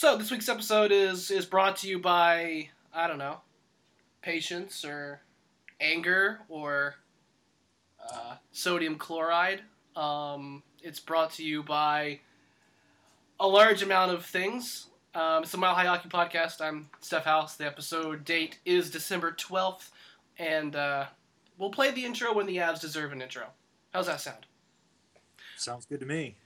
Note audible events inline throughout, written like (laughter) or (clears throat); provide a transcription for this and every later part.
So this week's episode is is brought to you by I don't know, patience or anger or uh, sodium chloride. Um, it's brought to you by a large amount of things. Um, it's the Mile High Hockey Podcast. I'm Steph House. The episode date is December 12th, and uh, we'll play the intro when the Avs deserve an intro. How's that sound? Sounds good to me.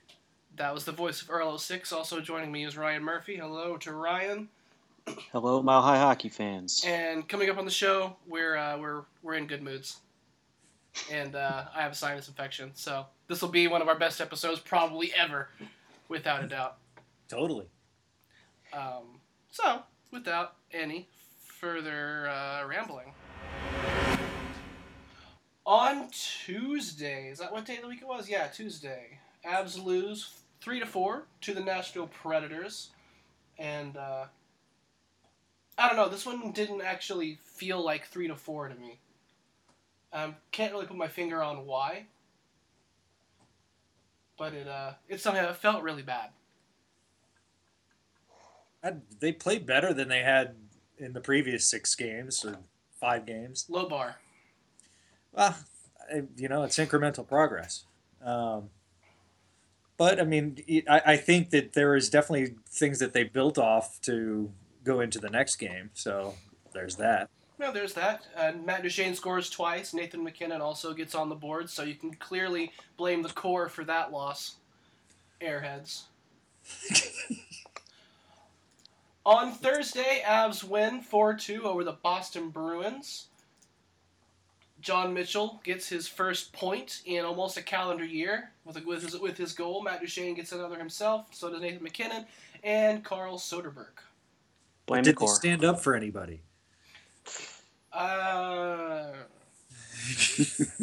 That was the voice of Earl 06. Also joining me is Ryan Murphy. Hello to Ryan. (clears throat) Hello, Mile High Hockey fans. And coming up on the show, we're uh, we're we're in good moods, and uh, I have a sinus infection, so this will be one of our best episodes probably ever, without a doubt. Totally. Um, so, without any further uh, rambling, on Tuesday, is that what day of the week it was? Yeah, Tuesday. Avs lose three to four to the Nashville Predators, and uh, I don't know. This one didn't actually feel like three to four to me. Um, can't really put my finger on why, but it uh, it somehow it felt really bad. They played better than they had in the previous six games or five games. Low bar. Well, I- you know, it's incremental progress. Um, but I mean, I, I think that there is definitely things that they built off to go into the next game. So there's that. No, there's that. Uh, Matt Duchene scores twice. Nathan MacKinnon also gets on the board, so you can clearly blame the core for that loss. Airheads. (laughs) on Thursday, Avs win 4 2 over the Boston Bruins. John Mitchell gets his first point in almost a calendar year with, with, his, with his goal. Matt Duchene gets another himself. So does Nathan MacKinnon and Carl Soderberg. Blame the Did they stand up for anybody? Uh, (laughs)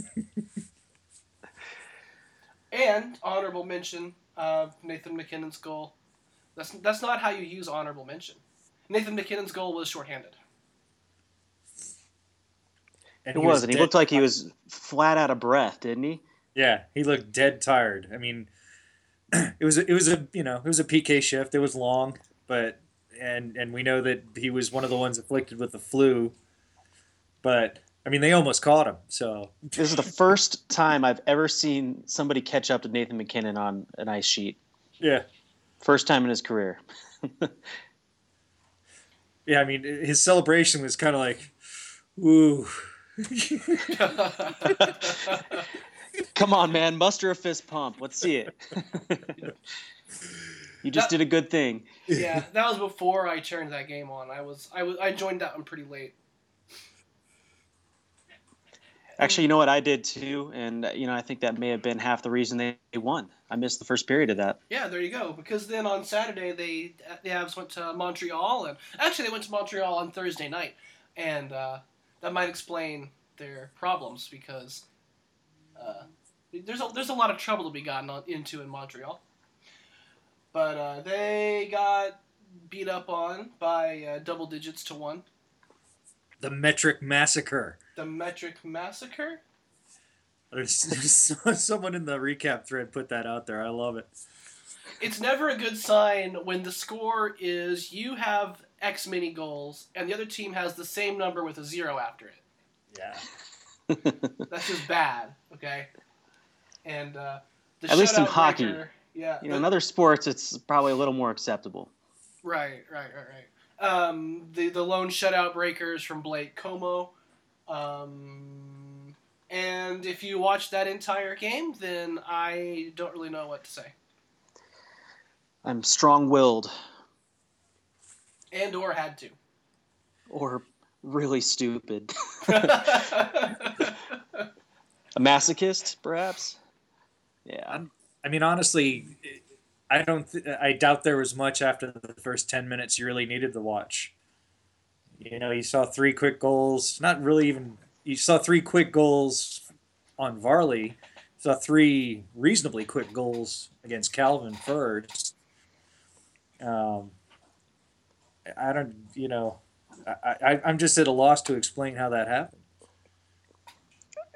and honorable mention of Nathan MacKinnon's goal. That's that's not how you use honorable mention. Nathan MacKinnon's goal was shorthanded. And It he was, and he looked like he was flat out of breath, didn't he? Yeah, he looked dead tired. I mean, (clears throat) it was it was a you know it was a PK shift. It was long, but and and we know that he was one of the ones afflicted with the flu. But I mean, they almost caught him. So (laughs) This is the first time I've ever seen somebody catch up to Nathan MacKinnon on an ice sheet. yeah, First time in his career. (laughs) yeah. I mean, his celebration was kind of like, ooh. (laughs) Come on, man, muster a fist pump. Let's see it. you just did a good thing. yeah, that was before I turned that game on. I was I was I joined that one pretty late. Actually, you know what I did too, and uh, you know I think that may have been half the reason they won. I missed the first period of that. Yeah, there you go. Because then on Saturday they the Avs went to Montreal, and actually they went to Montreal on Thursday night, and uh, that might explain their problems because uh, there's a there's a lot of trouble to be gotten on, into in Montreal. But uh, they got beat up on by uh, double digits to one. The metric massacre. The Metric Massacre. There's, there's (laughs) someone in the recap thread put that out there. I love it. It's never a good sign when the score is you have X many goals and the other team has the same number with a zero after it. Yeah. (laughs) That's just bad, okay? And uh, the At least in hockey. breaker- yeah. You know, the- in other sports, it's probably a little more acceptable. right, right, right, right. Um, the the lone shutout breakers from Blake Comeau. Um, and if you watch that entire game, then I don't really know what to say. I'm strong-willed And or had to. or really stupid. (laughs) (laughs) a masochist, perhaps. Yeah. I mean, honestly, I don't. Th- I doubt there was much after the first ten minutes you really needed to watch. You know, you saw three quick goals. Not really even. You saw three quick goals on Varley. You saw three reasonably quick goals against Calvin first. Um, I don't. You know, I, I I'm just at a loss to explain how that happened.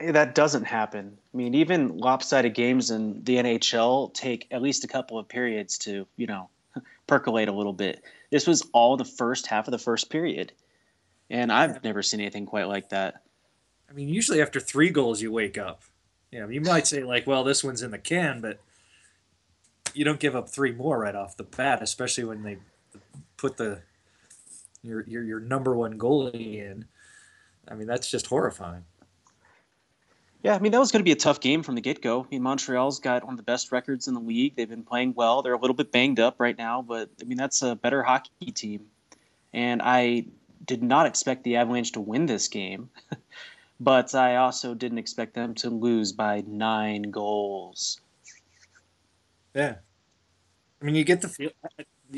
That doesn't happen. I mean, even lopsided games in the NHL take at least a couple of periods to, you know, (laughs) percolate a little bit. This was all the first half of the first period, and I've never seen anything quite like that. I mean, usually after three goals, you wake up. You know, you might say like, "Well, this one's in the can," but you don't give up three more right off the bat, especially when they put the your your, your number one goalie in. I mean, that's just horrifying. Yeah, I mean that was going to be a tough game from the get go. I mean Montreal's got one of the best records in the league. They've been playing well. They're a little bit banged up right now, but I mean that's a better hockey team. And I did not expect the Avalanche to win this game, (laughs) but I also didn't expect them to lose by nine goals. Yeah, I mean you get the feel.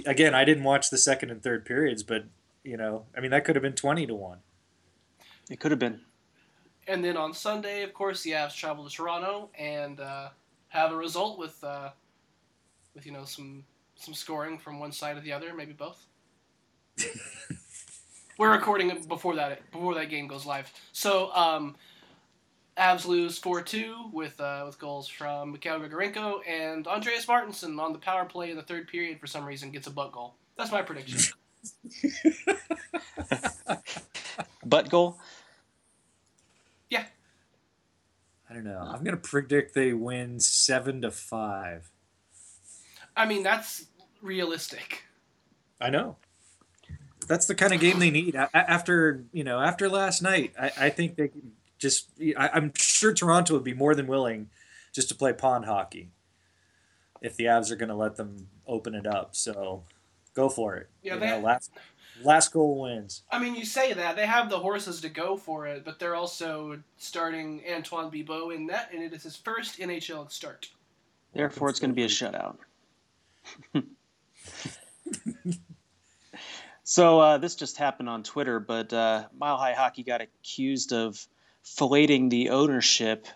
Again, I didn't watch the second and third periods, but you know, I mean that could have been twenty to one. It could have been. And then on Sunday, of course, the Avs travel to Toronto and uh, have a result with, uh, with you know some some scoring from one side or the other, maybe both. (laughs) We're recording before that before that game goes live. So um, Avs lose four two with uh, with goals from Mikhail Grigorenko and Andreas Martinsen on the power play in the third period for some reason gets a butt goal. That's my prediction. (laughs) (laughs) butt goal. Yeah. I don't know. I'm gonna predict they win seven to five. I mean, that's realistic. I know. That's the kind of game they need after you know after last night. I, I think they just. I, I'm sure Toronto would be more than willing just to play pond hockey if the Avs are going to let them open it up. So go for it. Yeah, you they, know, last last goal wins. I mean, you say that they have the horses to go for it, but they're also starting Antoine Bibeau in that, and it is his first NHL start. Therefore, it's going to be a shutout. (laughs) (laughs) so uh, this just happened on Twitter, but uh, Mile High Hockey got accused of filleting the ownership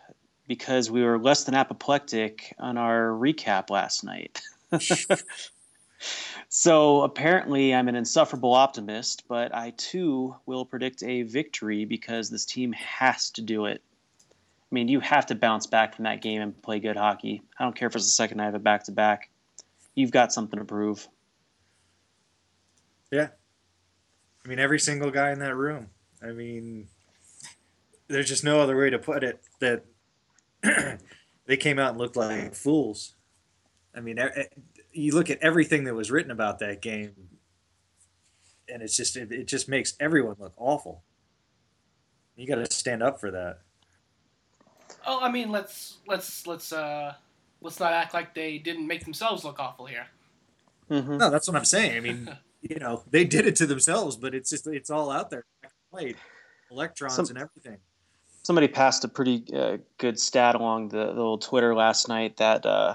because we were less than apoplectic on our recap last night. (laughs) So apparently, I'm an insufferable optimist, but I too will predict a victory because this team has to do it. I mean, you have to bounce back from that game and play good hockey. I don't care if it's the second night of a back to back. You've got something to prove. Yeah. I mean, every single guy in that room. I mean, there's just no other way to put it that (clears throat) they came out and looked like fools. I mean, you look at everything that was written about that game, and it's just it, it just makes everyone look awful. You got to stand up for that. Oh, I mean, let's let's let's uh let's not act like they didn't make themselves look awful here. Mm-hmm. No, that's what I'm saying. I mean, (laughs) you know, they did it to themselves, but it's just it's all out there, played, electrons Some, and everything. Somebody passed a pretty uh, good stat along the, the little Twitter last night that uh,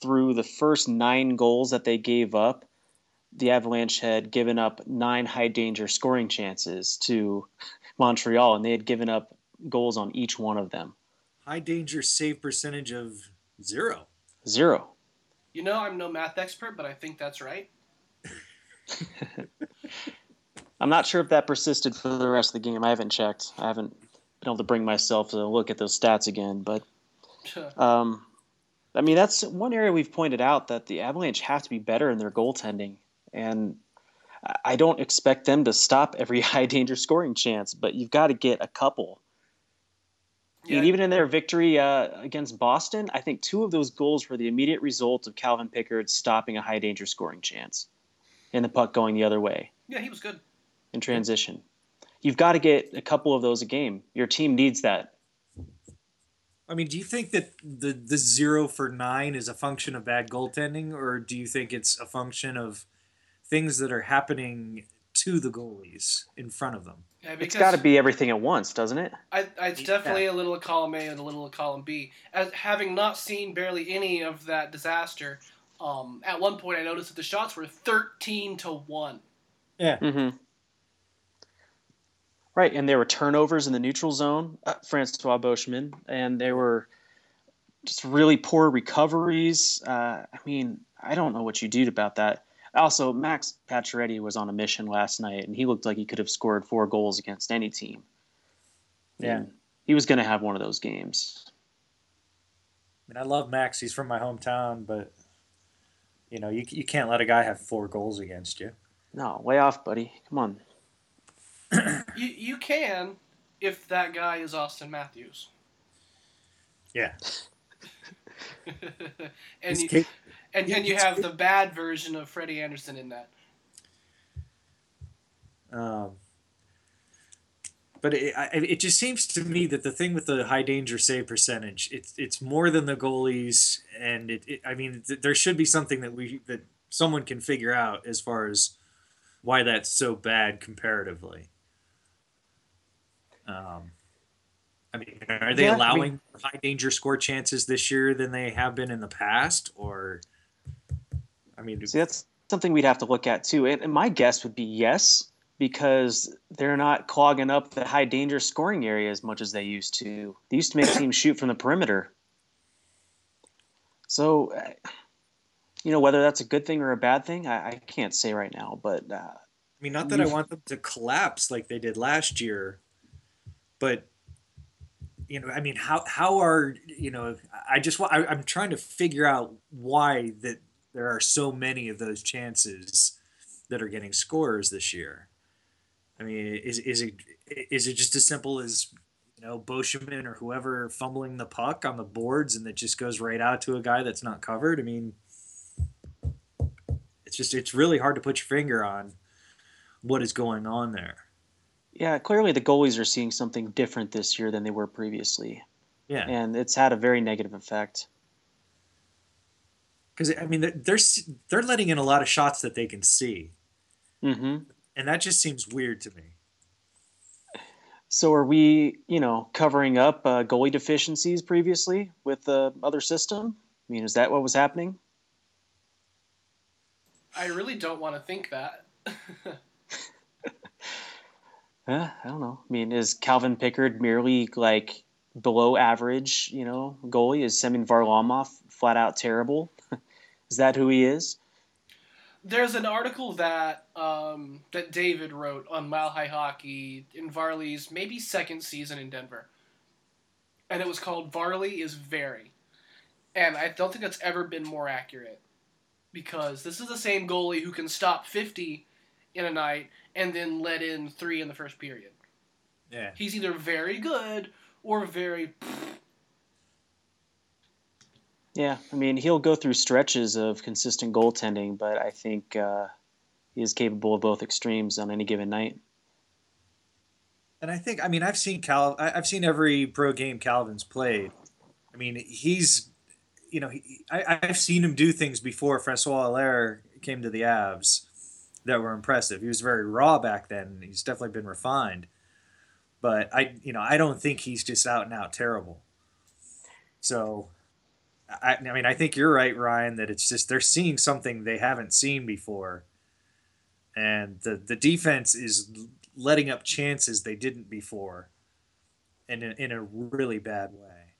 through the first nine goals that they gave up, the Avalanche had given up nine high danger scoring chances to Montreal, and they had given up goals on each one of them. High danger save percentage of zero. Zero. You know, I'm no math expert, but I think that's right. (laughs) I'm not sure if that persisted for the rest of the game. I haven't checked. I haven't been able to bring myself to look at those stats again, but (laughs) um, I mean, that's one area we've pointed out that the Avalanche have to be better in their goaltending. And I don't expect them to stop every (laughs) high danger scoring chance, but you've got to get a couple. Yeah. And even in their victory uh, against Boston, I think two of those goals were the immediate result of Calvin Pickard stopping a high danger scoring chance and the puck going the other way. Yeah, he was good. In transition. You've got to get a couple of those a game. Your team needs that. I mean, do you think that the the zero for nine is a function of bad goaltending, or do you think it's a function of things that are happening to the goalies in front of them? Yeah, it's got to be everything at once, doesn't it? I, I, it's definitely yeah. a little of column A and a little of column B. As having not seen barely any of that disaster, um, at one point I noticed that the shots were thirteen to one. Yeah. Mm-hmm. Right, and there were turnovers in the neutral zone, uh, Francois Beauchemin, and there were just really poor recoveries. Uh, I mean, I don't know what you do about that. Also, Max Pacioretty was on a mission last night, and he looked like he could have scored four goals against any team. Yeah, and he was going to have one of those games. I mean, I love Max. He's from my hometown, but You know, you, you can't let a guy have four goals against you. No, way off, buddy. Come on. You you can if that guy is Auston Matthews. Yeah. (laughs) and you, cap- and, and you he's have the bad version of Freddie Andersen in that. Um, but it, I, it just seems to me that the thing with the high danger save percentage, it's it's more than the goalies, and it, it I mean th- there should be something that we that someone can figure out as far as why that's so bad comparatively. Um, I mean, are they Yeah, I allowing mean- high danger score chances this year than they have been in the past, or? I mean, See, that's something we'd have to look at too. And, and my guess would be yes, because they're not clogging up the high danger scoring area as much as they used to. They used to make teams shoot from the perimeter. So, uh, you know, whether that's a good thing or a bad thing, I, I can't say right now. But uh, I mean, not that I want them to collapse like they did last year, but you know, I mean, how how are you know? I just. I, I'm trying to figure out why that there are so many of those chances that are getting scores this year. I mean, is is it is it just as simple as you know Beauchemin or whoever fumbling the puck on the boards and it just goes right out to a guy that's not covered? I mean, it's just it's really hard to put your finger on what is going on there. Yeah, clearly the goalies are seeing something different this year than they were previously. Yeah, And it's had a very negative effect. because I mean they're, they're letting in a lot of shots that they can see, hmm and that just seems weird to me. So are we, you know, covering up uh, goalie deficiencies previously with the other system? I mean, is that what was happening? I really don't want to think that. (laughs) Uh, I don't know. I mean, is Calvin Pickard merely like below average, you know, goalie? Is Semyon Varlamov flat out terrible? (laughs) is that who he is? There's an article that um, that David wrote on Mile High Hockey in Varley's maybe second season in Denver, and it was called "Varley is Very," and I don't think that's ever been more accurate, because this is the same goalie who can stop 50 in a night and then let in three in the first period. Yeah, He's either very good or very. Yeah, I mean, he'll go through stretches of consistent goaltending, but I think uh, he is capable of both extremes on any given night. and I think I mean I've seen Cal I- I've seen every pro game Calvin's played. I mean he's you know he, I I've seen him do things before Francois Allaire came to the Avs that were impressive. He was very raw back then. He's definitely been refined, but I you know I don't think he's just out and out terrible. So. I, I mean, I think you're right, Ryan, that it's just they're seeing something they haven't seen before. And the, the defense is letting up chances they didn't before in a, in a really bad way.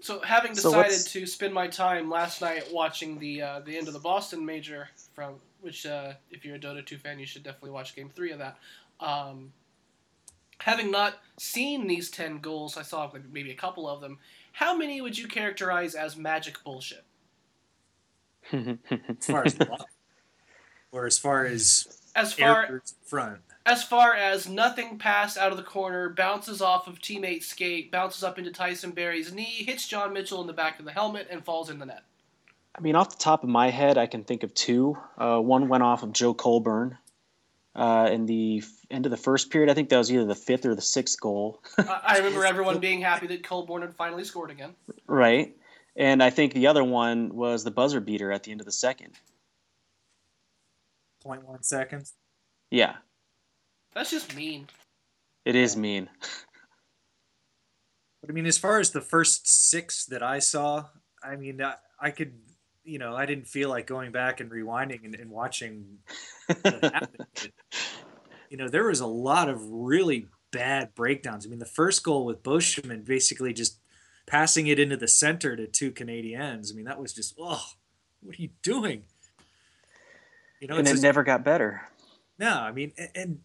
So having decided what's- to spend my time last night watching the uh, the end of the Boston major from which uh, if you're a Dota 2 fan you should definitely watch game 3 of that. Um, having not seen these 10 goals, I saw maybe a couple of them. How many would you characterize as magic bullshit? (laughs) As far as luck, or as far as As far errors front. as far as nothing passed out of the corner, bounces off of teammate skate, bounces up into Tyson Barrie's knee, hits John Mitchell in the back of the helmet, and falls in the net. I mean, off the top of my head, I can think of two. Uh, one went off of Joe Colborne uh, in the f- end of the first period. I think that was either the fifth or the sixth goal. I, I remember (laughs) everyone being happy that Colburn had finally scored again. right. And I think the other one was the buzzer beater at the end of the second. 0.1 seconds. Yeah, That's just mean. it is mean. But I mean, as far as the first six that I saw, I mean, I, I could, you know, I didn't feel like going back and rewinding and, and watching. (laughs) But, you know, there was a lot of really bad breakdowns. I mean, the first goal with Beauchemin basically just passing it into the center to two Canadians. I mean, that was just, oh, what are you doing? You know, and it just- never got better. no, I mean, and, and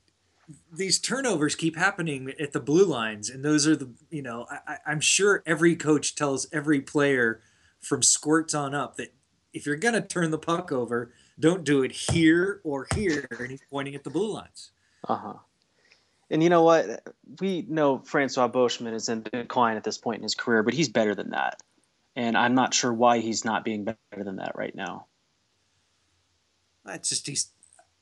these turnovers keep happening at the blue lines, and those are the you know I- I'm sure every coach tells every player from squirts on up that if you're gonna turn the puck over, don't do it here or here. And he's pointing at the blue lines. Uh huh. And you know what? We know Francois Beauchemin is in decline at this point in his career, but he's better than that. And I'm not sure why he's not being better than that right now. That's just he's.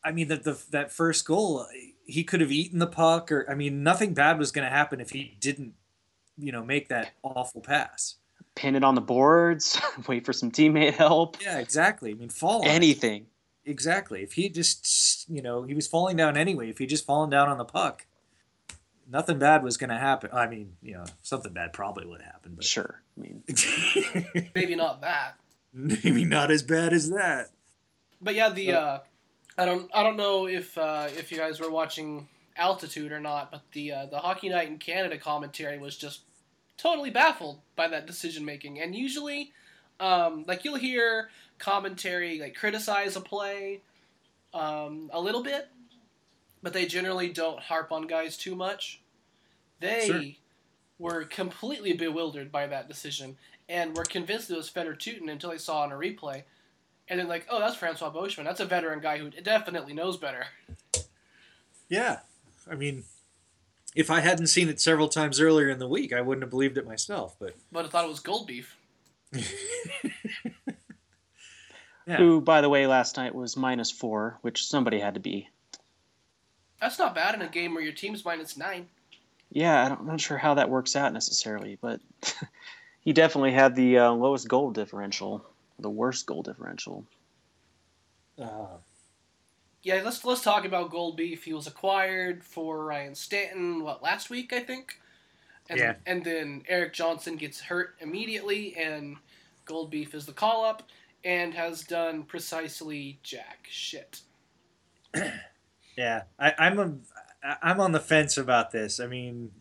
I mean, that the that first goal, he could have eaten the puck, or I mean, nothing bad was going to happen if he didn't, you know, make that awful pass. Pin it on the boards, (laughs) wait for some teammate help. Yeah, exactly. I mean, fall on it. Anything. Exactly. If he just, you know, he was falling down anyway. If he just fallen down on the puck, nothing bad was going to happen. I mean, you know, something bad probably would happen. but Sure. I mean, (laughs) Maybe not that. maybe not as bad as that. But yeah, the So- uh, I don't I don't know if uh, if you guys were watching Altitude or not, but the uh, the Hockey Night in Canada commentary was just totally baffled by that decision making. And usually, um, like you'll hear commentary like criticize a play um, a little bit, but they generally don't harp on guys too much. They Sure. were completely bewildered by that decision and were convinced it was Fedor Tyutin until they saw on a replay. And then like, oh, that's Francois Beauchemin. That's a veteran guy who definitely knows better. Yeah. I mean, if I hadn't seen it several times earlier in the week, I wouldn't have believed it myself. But But I thought it was Goloubef. (laughs) Yeah. who, by the way, last night was minus four, which somebody had to be. That's not bad in a game where your team's minus nine. Yeah, I don't, I'm not sure how that works out necessarily, but (laughs) he definitely had the uh, lowest goal differential, the worst goal differential. uh, Yeah, let's let's talk about Goloubef. He was acquired for Ryan Stanton what last week, I think. And Yeah. and then Erik Johnson gets hurt immediately, and Goloubef is the call up, and has done precisely jack shit. (clears throat) yeah, I, I'm a, I'm on the fence about this. I mean,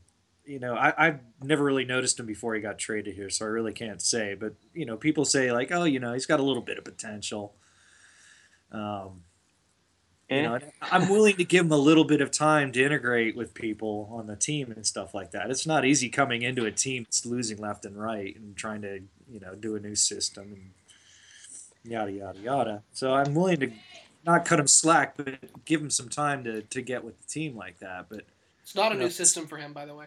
you know, I, I've never really noticed him before he got traded here, so I really can't say. But you know, people say like, oh, you know, he's got a little bit of potential. Um, you Eh? know, I'm willing to give him a little bit of time to integrate with people on the team and stuff like that. It's not easy coming into a team that's losing left and right and trying to, you know, do a new system and yada yada yada. So I'm willing to not cut him slack, but give him some time to, to get with the team like that. But It's not a Yeah. new system for him, by the way.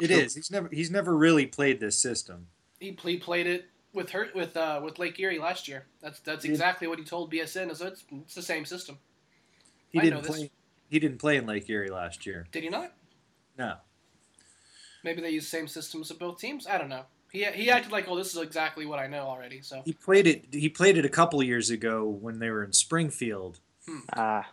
it is. He's never he's never really played this system. He, he played it with her with uh, with Lake Erie last year. That's that's exactly what he told BSN. So it's it's the same system. He I didn't this. play. He didn't play in Lake Erie last year. Did he not? No. Maybe they use the same systems of both teams. I don't know. He he acted like, oh, this is exactly what I know already. So He played it. He played it a couple years ago when they were in Springfield. Ah,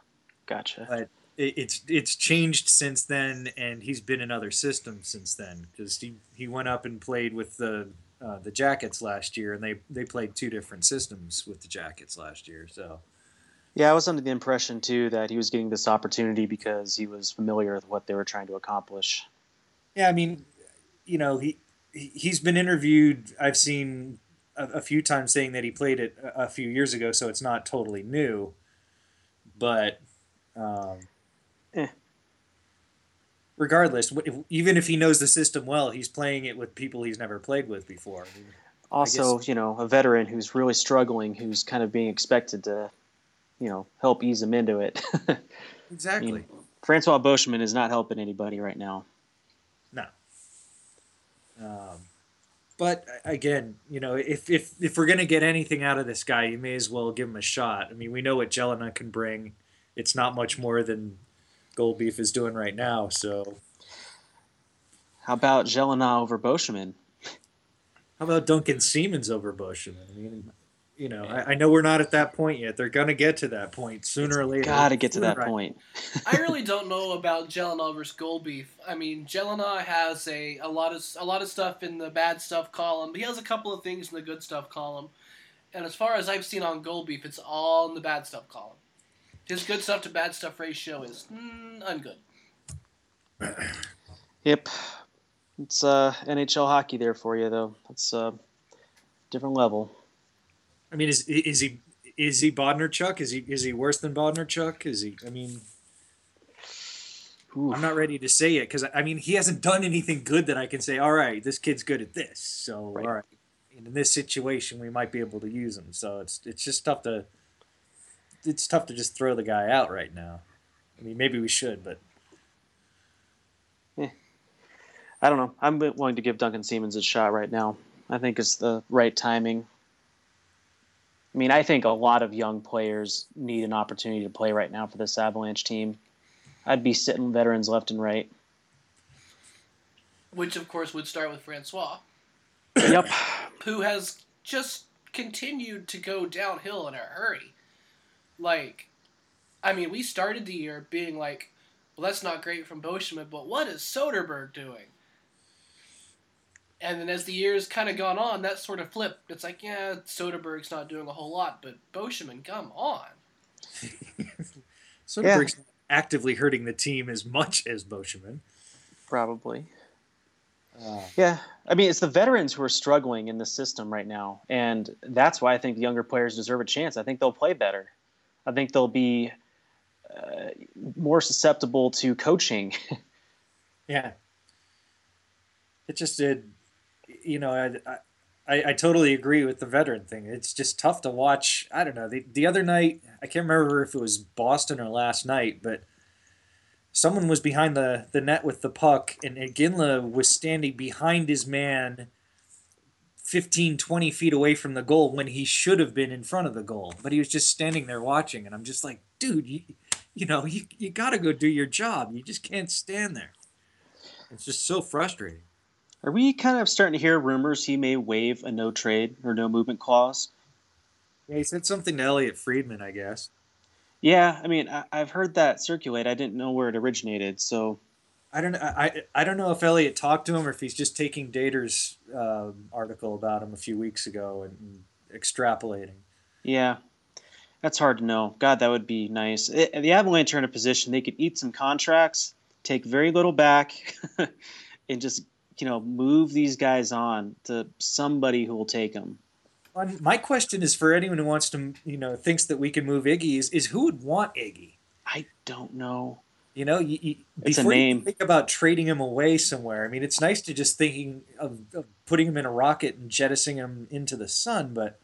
gotcha. But it, it's it's changed since then, and he's been in other systems since then because he, he went up and played with the uh, the Jackets last year, and they they played two different systems with the Jackets last year. So Yeah, I was under the impression too that he was getting this opportunity because he was familiar with what they were trying to accomplish. yeah, I mean, you know, he he- he's been interviewed. I've seen a, a few times saying that he played it a, a few years ago, so it's not totally new. But um. Regardless, if- even if he knows the system well, he's playing it with people he's never played with before. I mean, Also, guess- you know, a veteran who's really struggling, who's kind of being expected to, you know, help ease him into it. (laughs) exactly. Francois Beauchemin is not helping anybody right now. No. Um, but again, you know, if if if we're gonna get anything out of this guy, you may as well give him a shot. I mean, we know what Gelinas can bring. It's not much more than Goloubef is doing right now. So, How about Gelinas over Beauchemin? how about Duncan Siemens over Bush? I mean, you know, I, I know we're not at that point yet. They're gonna get to that point sooner or later. Got to get to that or- point. (laughs) I really don't know about Gelinas versus Goloubef. I mean, Gelinas has a, a lot of a lot of stuff in the bad stuff column. But he has a couple of things in the good stuff column. And as far as I've seen on Goloubef, it's all in the bad stuff column. His good stuff to bad stuff ratio is mm, ungood. (clears throat) Yep. It's uh, NHL hockey there for you, though. It's a uh, different level. I mean, is is he is he Bodnarchuk? Is he is he worse than Bodnarchuk? Is he? I mean, Oof. I'm not ready to say it because I mean he hasn't done anything good that I can say. All right, this kid's good at this. So Right. all right, in this situation we might be able to use him. So it's it's just tough to it's tough to just throw the guy out right now. I mean, maybe we should, but yeah. I don't know. I'm willing to give Duncan Siemens a shot right now. I think it's the right timing. I mean, I think a lot of young players need an opportunity to play right now for this Avalanche team. I'd be sitting veterans left and right. Which, of course, would start with Francois. Yep. Who has just continued to go downhill in a hurry. Like, I mean, we started the year being like, well, that's not great from Beauchemin, but what is Soderberg doing? And then as the years kind of gone on, that sort of flipped. It's like, yeah, Soderberg's not doing a whole lot, but Beauchemin, come on. (laughs) Soderberg's yeah. actively hurting the team as much as Beauchemin. Probably. Uh, yeah, I mean, it's the veterans who are struggling in the system right now, and that's why I think the younger players deserve a chance. I think they'll play better. I think they'll be uh, more susceptible to coaching. (laughs) yeah, it just did you know, I, I, I totally agree with the veteran thing. It's just tough to watch. I don't know. The, the other night, I can't remember if it was Boston or last night, but someone was behind the, the net with the puck, and Iginla was standing behind his man 15, 20 feet away from the goal when he should have been in front of the goal. But he was just standing there watching, and I'm just like, dude, you, you know, you, you got to go do your job. You just can't stand there. It's just so frustrating. Are we kind of starting to hear rumors he may waive a no trade or no movement clause? Yeah, he said something to Elliotte Friedman, I guess. Yeah, I mean, I, have heard that circulate. I didn't know where it originated, so. I don't. I I don't know if Elliotte talked to him or if he's just taking Dater's um, article about him a few weeks ago and extrapolating. Yeah, that's hard to know. God, that would be nice. It, the Avalanche are in a position they could eat some contracts, take very little back, (laughs) and just you know move these guys on to somebody who will take them. My question is for anyone who wants to, you know, thinks that we can move Iggy is, is who would want Iggy? I don't know. You know, you, you, before. You think about trading him away somewhere. I mean, it's nice to just thinking of, of putting him in a rocket and jettisoning him into the sun, but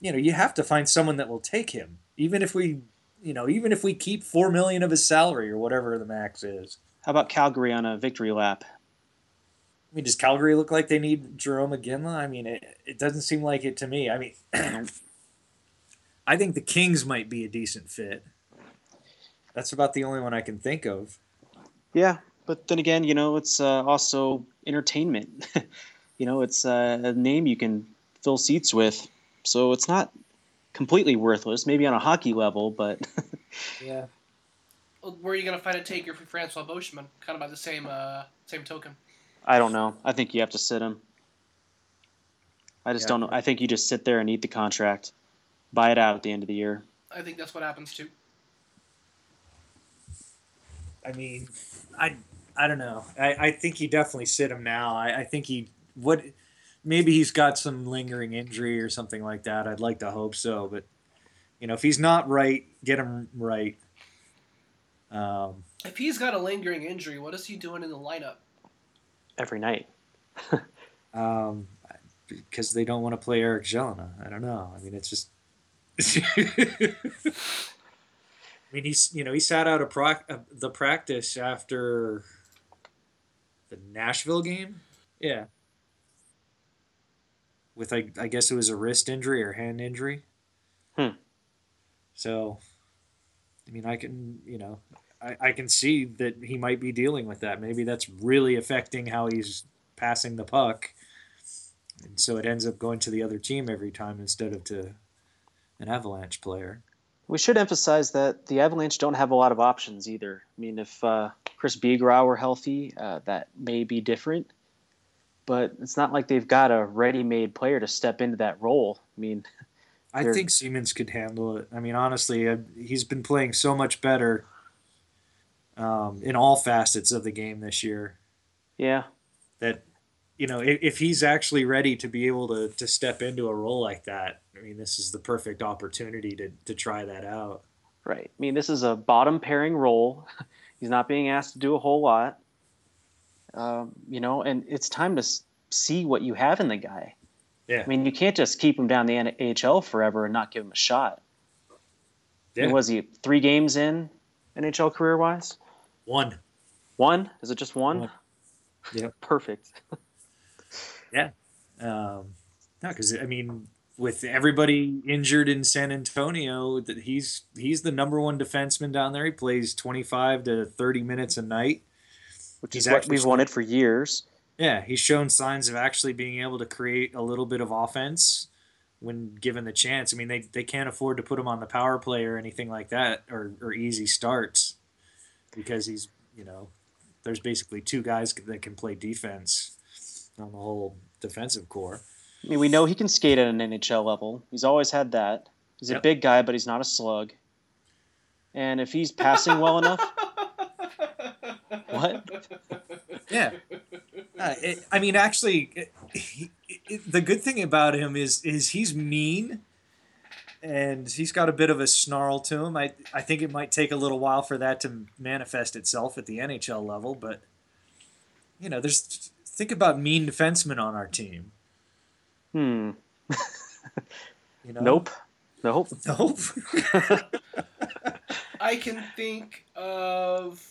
you know, you have to find someone that will take him, even if we, you know, even if we keep four million of his salary or whatever the max is. How about Calgary on a victory lap? I mean, does Calgary look like they need Jerome Iginla? I mean, it, it doesn't seem like it to me. I mean, I (clears throat) think the Kings might be a decent fit. That's about the only one I can think of. Yeah, but then again, you know, it's uh, also entertainment. (laughs) you know, it's uh, a name you can fill seats with, so it's not completely worthless. Maybe on a hockey level, but (laughs) yeah. Where are you gonna find a taker for Francois Beauchemin? Kind of by the same uh, same token. I don't know. I think you have to sit him. I just yeah. don't know. I think you just sit there and eat the contract, buy it out at the end of the year. I think that's what happens too. I mean, I I don't know. I, I think you definitely sit him now. I, I think he what maybe he's got some lingering injury or something like that. I'd like to hope so, but you know, if he's not right, get him right. Um, if he's got a lingering injury, what is he doing in the lineup? every night. (laughs) um, because they don't want to play Eric Gelinas. I don't know. I mean, it's just. (laughs) (laughs) I mean, he's you know he sat out of pro- uh, the practice after the Nashville game. Yeah. With I, I guess it was a wrist injury or hand injury. Hmm. So, I mean, I can you know I, I can see that he might be dealing with that. Maybe that's really affecting how he's passing the puck. And so it ends up going to the other team every time instead of to an Avalanche player. We should emphasize that the Avalanche don't have a lot of options either. I mean, if uh, Chris Bigras were healthy, uh, that may be different. But it's not like they've got a ready-made player to step into that role. I mean, (laughs) I think Siemens could handle it. I mean, honestly, uh, he's been playing so much better um, in all facets of the game this year. Yeah. That, you know, if, if he's actually ready to be able to, to step into a role like that, I mean, this is the perfect opportunity to, to try that out. Right. I mean, this is a bottom pairing role. (laughs) He's not being asked to do a whole lot. Um, you know, and it's time to see what you have in the guy. Yeah. I mean, you can't just keep him down the NHL forever and not give him a shot. I mean, Yeah. was he three games in NHL career wise? One. One? Is it just one? One. (laughs) Yep. Perfect. (laughs) Um, no, because I mean, with everybody injured in San Antonio, that he's he's the number one defenseman down there. He plays twenty five to thirty minutes a night. Which He's is what we've wanted for years. Yeah, he's shown signs of actually being able to create a little bit of offense when given the chance. I mean, they, they can't afford to put him on the power play or anything like that or, or easy starts because he's, you know, there's basically two guys that can play defense on the whole defensive corps. I mean, we know he can skate at an NHL level. He's always had that. He's a big guy, but he's not a slug. And if he's passing well enough, (laughs) what? Yeah. Uh, it, I mean, actually, it, he, it, the good thing about him is is he's mean, and he's got a bit of a snarl to him. I I think it might take a little while for that to manifest itself at the NHL level, but you know, there's think about mean defensemen on our team. Hmm. (laughs) You know? Nope. Nope. Nope. (laughs) I can think of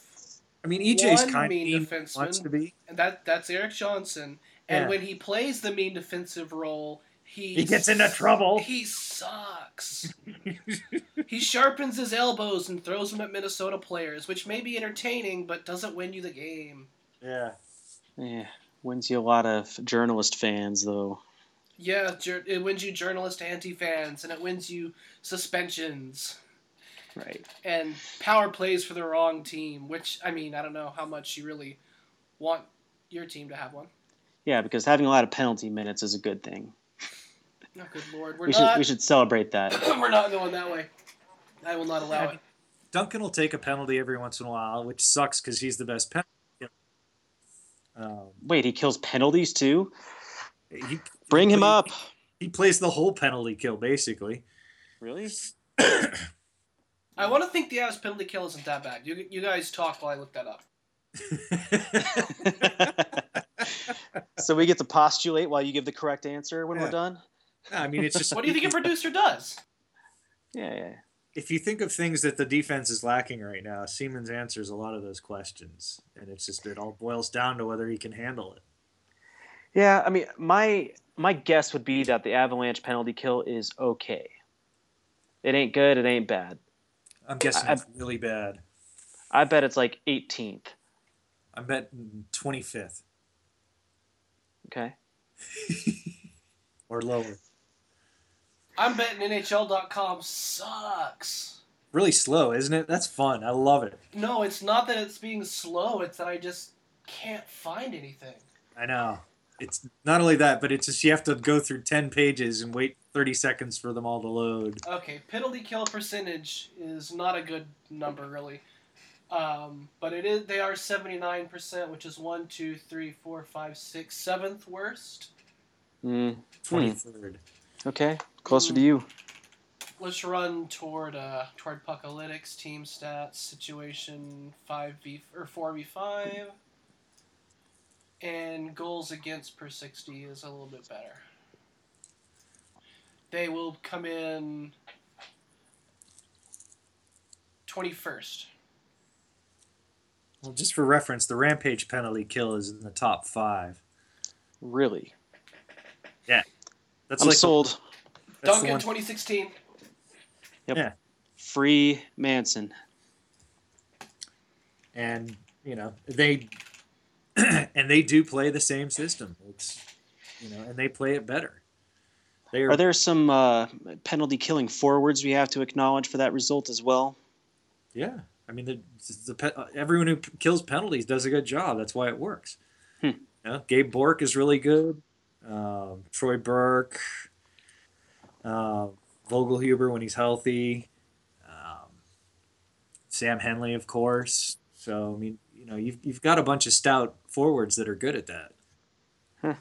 I mean, EJ's One kind of mean mean, defenseman. wants to be. and that that's Erik Johnson. And Yeah. when he plays the mean defensive role, he He gets into trouble. He sucks. he sharpens his elbows and throws them at Minnesota players, which may be entertaining, but doesn't win you the game. Yeah. Yeah. Wins you a lot of journalist fans, though. Yeah, it wins you journalist anti fans, and it wins you suspensions Right. and power plays for the wrong team. Which I mean, I don't know how much you really want your team to have one. Yeah, because having a lot of penalty minutes is a good thing. Oh, good lord, we're We not. should we should celebrate that. (coughs) we're not going that way. I will not allow it. Duncan will take a penalty every once in a while, which sucks because he's the best penalty. Um, Wait, he kills penalties too? he, Bring he him play- up. He plays the whole penalty kill basically. Really? I want to think the ass penalty kill isn't that bad. You, you guys talk while I look that up. (laughs) so we get to postulate while you give the correct answer when Yeah. we're done? I mean, it's just What do you think a (laughs) producer does? Yeah, yeah. If you think of things that the defense is lacking right now, Siemens answers a lot of those questions, and it's just it all boils down to whether he can handle it. Yeah, I mean, my my guess would be that the Avalanche penalty kill is okay. It ain't good. It ain't bad. I'm guessing I- it's really bad. I bet it's like 18th. I bet 25th Okay. (laughs) or lower. I'm betting NHL.com sucks. Really slow, isn't it? That's fun. I love it. No, it's not that it's being slow. It's that I just can't find anything. I know. It's not only that, but it's just you have to go through 10 pages and wait 30 seconds for them all to load. Okay, penalty kill percentage is not a good number really, um, but it is. They are seventy nine percent, which is one, two, three, four, five, six, seventh worst. Mm, 23rd. okay. Closer to you. Let's run toward uh, toward Puckalytics team stats situation five v or four v five, and goals against per sixty is a little bit better. They will come in twenty first. Well, just for reference, the Rampage penalty kill is in the top five. Really? Yeah, that's I'm like the- sold. That's twenty sixteen. Duncan one- twenty sixteen. Free Manson. and you know they (clears throat) and they do play the same system. It's you know, and they play it better. They are, Are there some uh, penalty killing forwards we have to acknowledge for that result as well? yeah. I mean, the, the pe- everyone who kills penalties does a good job. That's why it works. Hmm. You know, Gabe Bourque is really good. Um, Troy Bourke, uh, Vogelhuber when he's healthy. Um, Sam Henley, of course. So I mean, you know, you've you've got a bunch of stout forwards that are good at that. Huh.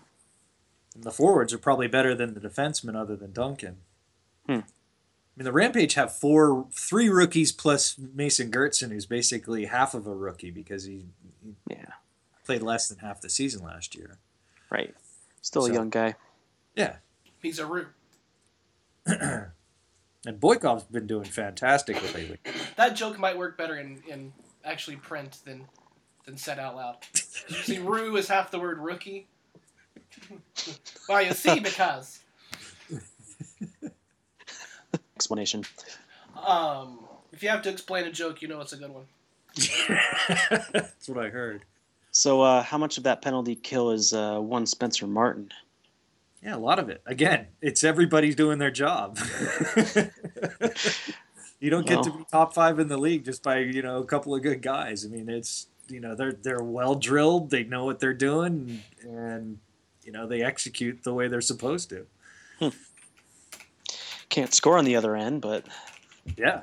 And the forwards are probably better than the defensemen, other than Duncan. Hmm. I mean, the Rampage have four, three rookies plus Mason Geertsen, who's basically half of a rookie because he, he Yeah. played less than half the season last year. Right. Still So- a young guy. Yeah, He's a Rue. (clears throat) and Boykov's been doing fantastic lately. That joke might work better in, in actually print than than said out loud. see, Rue is half the word rookie. well, you see, because Explanation. um, if you have to explain a joke, you know it's a good one. (laughs) That's what I heard. So, uh, how much of that penalty kill is uh, one Spencer Martin? Yeah, a lot of it. Again, it's everybody's doing their job. (laughs) you don't get to be top five in the league just by you know a couple of good guys. I mean, it's you know they're they're well drilled. They know what they're doing, and you know they execute the way they're supposed to. Can't score on the other end, but Yeah,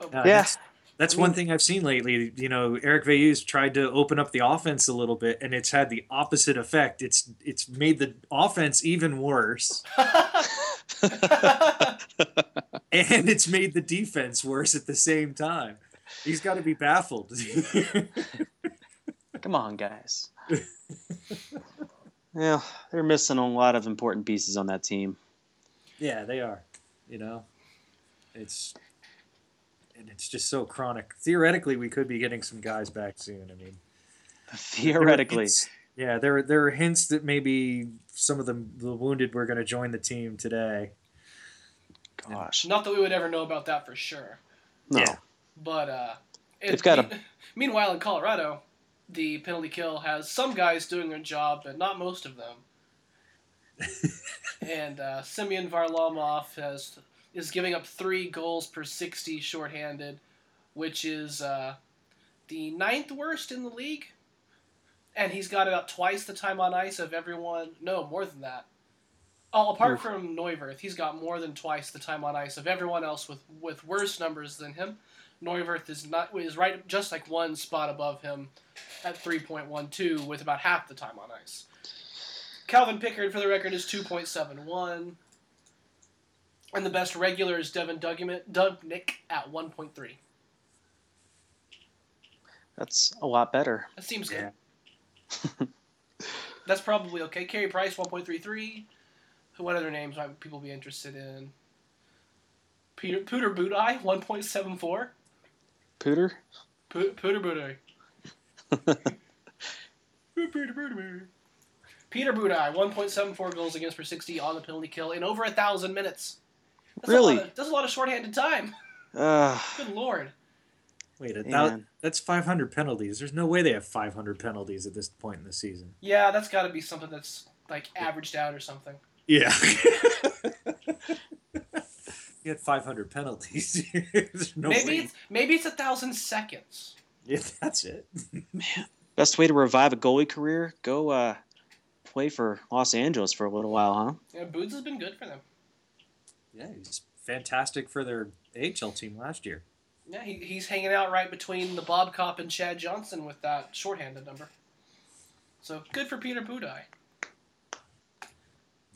Oh, Uh, Yeah. That's, that's one thing I've seen lately. You know, Eric Veilleux tried to open up the offense a little bit, and it's had the opposite effect. It's it's made the offense even worse, (laughs) and it's made the defense worse at the same time. He's got to be baffled. come on, guys. (laughs) yeah, they're missing a lot of important pieces on that team. yeah, they are. You know, it's and it's just so chronic. Theoretically, we could be getting some guys back soon. I mean. There Theoretically, hints- Yeah, there there are hints that maybe some of the the wounded were going to join the team today. gosh, Not that we would ever know about that for sure. no. Yeah. But uh, it, They've got a- meanwhile in Colorado, the penalty kill has some guys doing their job, but not most of them. (laughs) and uh, Semyon Varlamov has is giving up three goals per sixty shorthanded, which is uh, the ninth worst in the league. And he's got about twice the time on ice of everyone. No, more than that. Oh, apart Oof. from Neuvirth, he's got more than twice the time on ice of everyone else with, with worse numbers than him. Neuvirth is not is right just like one spot above him at 3.12 with about half the time on ice. Calvin Pickard, for the record, is 2.71. And the best regular is Devan Dugnick, Dubnyk at 1.3. That's a lot better. That seems good. Yeah. (laughs) That's probably okay. Carey Price, 1.33. What other names might people be interested in? Peter Pooter Budaj, 1.74. Pooter? Pu- (laughs) Pooter Budaj. Peter Budaj. Peter Budaj, 1.74 goals against per 60 on the penalty kill in over a thousand minutes. That's Really? A lot of, that's a lot of shorthanded time. Uh, Good lord. Wait, a thou- man. that's 500 penalties. There's no way they have 500 penalties at this point in the season. Yeah, that's got to be something that's like averaged out or something. Yeah. (laughs) he had 500 penalties. (laughs) No maybe way. it's maybe it's a thousand seconds. Yeah, that's it. (laughs) Man, best way to revive a goalie career? Go uh, play for Los Angeles for a little while, huh? Yeah, Boots has been good for them. Yeah, he's fantastic for their AHL team last year. Yeah, he, he's hanging out right between the Bob Cop and Chad Johnson with that shorthanded number. So good for Peter Budaj.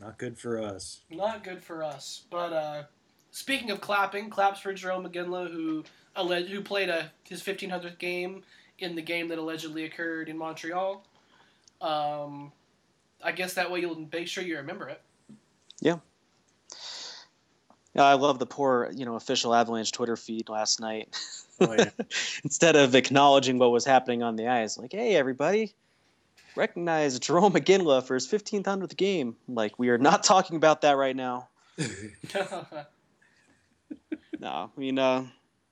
Not good for us. Not good for us. But uh, speaking of clapping, claps for Jarome Iginla, who alleged who played a his 1500th game in the game that allegedly occurred in Montreal. Um, I guess that way you'll make sure you remember it. Yeah, I love the poor, you know, official Avalanche Twitter feed last night. Oh, yeah. (laughs) Instead of acknowledging what was happening on the ice, like, hey, everybody, recognize Jarome Iginla for his 1500th game. Like, we are not talking about that right now. (laughs) (laughs) No, I mean, uh,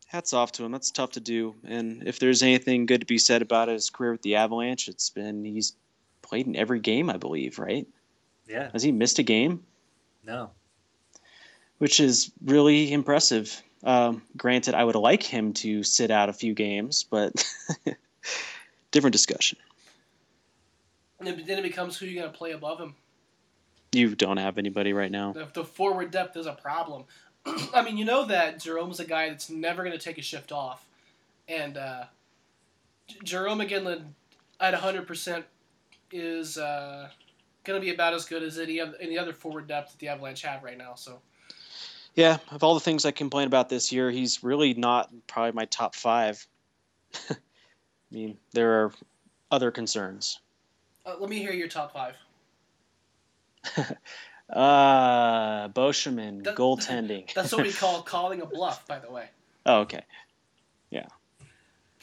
hats off to him. That's tough to do. And if there's anything good to be said about his career with the Avalanche, it's been he's played in every game, I believe, right? yeah. Has he missed a game? No. Which is really impressive. Um, granted, I would like him to sit out a few games, but (laughs) different discussion. And then it becomes who you're going to play above him. You don't have anybody right now. The, the forward depth is a problem. (clears throat) I mean, you know that Jarome's a guy that's never going to take a shift off. And uh, J- Jarome Iginla at 100% is uh, going to be about as good as any, oth- any other forward depth that the Avalanche have right now. So, Yeah, of all the things I complain about this year, he's really not probably my top five. (laughs) I mean, there are other concerns. uh, let me hear your top five. (laughs) uh, Beauchemin, That- goaltending. (laughs) That's what we call calling a bluff, by the way. oh, okay. Yeah.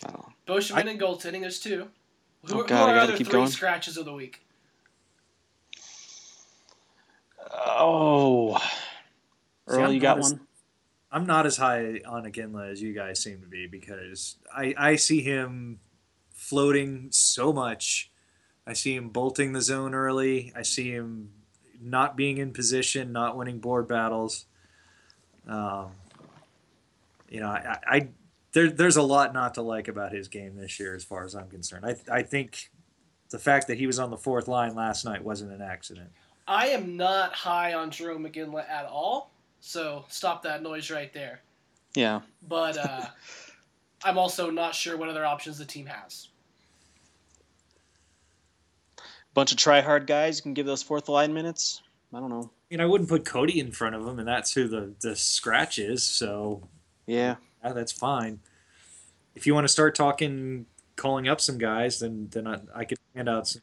Oh. Beauchemin and goaltending, there's two. Who, Oh, who God, I are gotta other keep three going. scratches of the week? Oh. See, Earl, I'm you got not as- one? I'm not as high on Iginla as you guys seem to be because I, I see him floating so much. I see him bolting the zone early. I see him not being in position, not winning board battles. Um, you know, I, I there, there's a lot not to like about his game this year, as far as I'm concerned. I, I think the fact that he was on the fourth line last night wasn't an accident. I am not high on Jarome Iginla at all, so stop that noise right there. Yeah. But (laughs) uh, I'm also not sure what other options the team has. Bunch of try hard guys. You can give those fourth line minutes. I don't know. You know, I wouldn't put Cody in front of him, and that's who the, the scratch is. So Yeah. yeah, that's fine. If you want to start talking, calling up some guys, then then I, I could hand out some.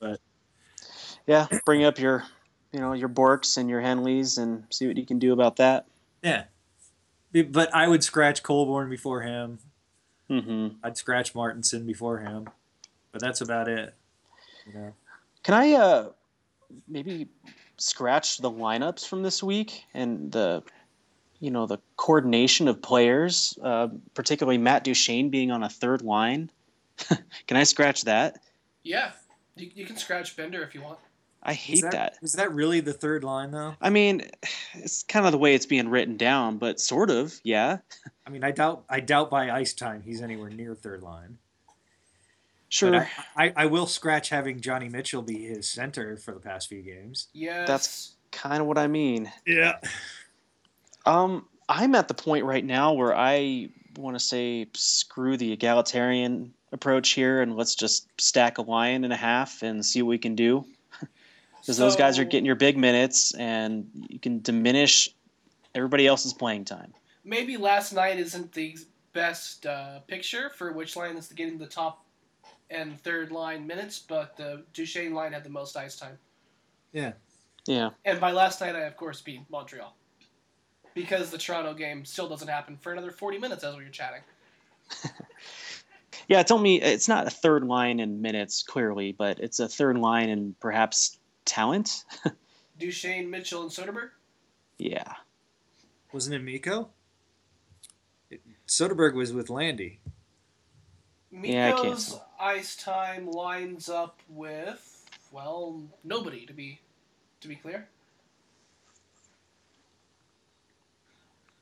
But Yeah. Bring up your, you know, your Bourkes and your Henleys and see what you can do about that. yeah, but I would scratch Colborne before him. Mm-hmm. I'd scratch Martinsen before him, but that's about it. You know, Can I uh, maybe scratch the lineups from this week and the, you know, the coordination of players, uh, particularly Matt Duchene being on a third line? (laughs) can I scratch that? Yeah, you, you can scratch Bednar if you want. I is hate that. Is that really the third line though? I mean, it's kind of the way it's being written down, but sort of, yeah. I mean, I doubt I doubt by ice time he's anywhere near third line. Sure. I, I, I will scratch having Johnny Mitchell be his center for the past few games. Yeah. That's- kind of what I mean. Yeah. Um, I'm at the point right now where I want to say screw the egalitarian approach here and let's just stack a line and a half and see what we can do. Because those guys are getting your big minutes and you can diminish everybody else's playing time. Maybe last night isn't the best uh, picture for which line is getting the top and third line minutes, but the Duchene line had the most ice time. Yeah. Yeah. And by last night, I of course beat Montreal. Because the Toronto game still doesn't happen for another 40 minutes as we were chatting. (laughs) Yeah, it's only it's not a third line in minutes clearly, but it's a third line in perhaps talent. Duchene, Mitchell, and Soderberg? Yeah. Wasn't it Mikko? It- Soderberg was with Landy. Yeah, I can't Mikko's tell. ice time lines up with, well, nobody, to be to be clear.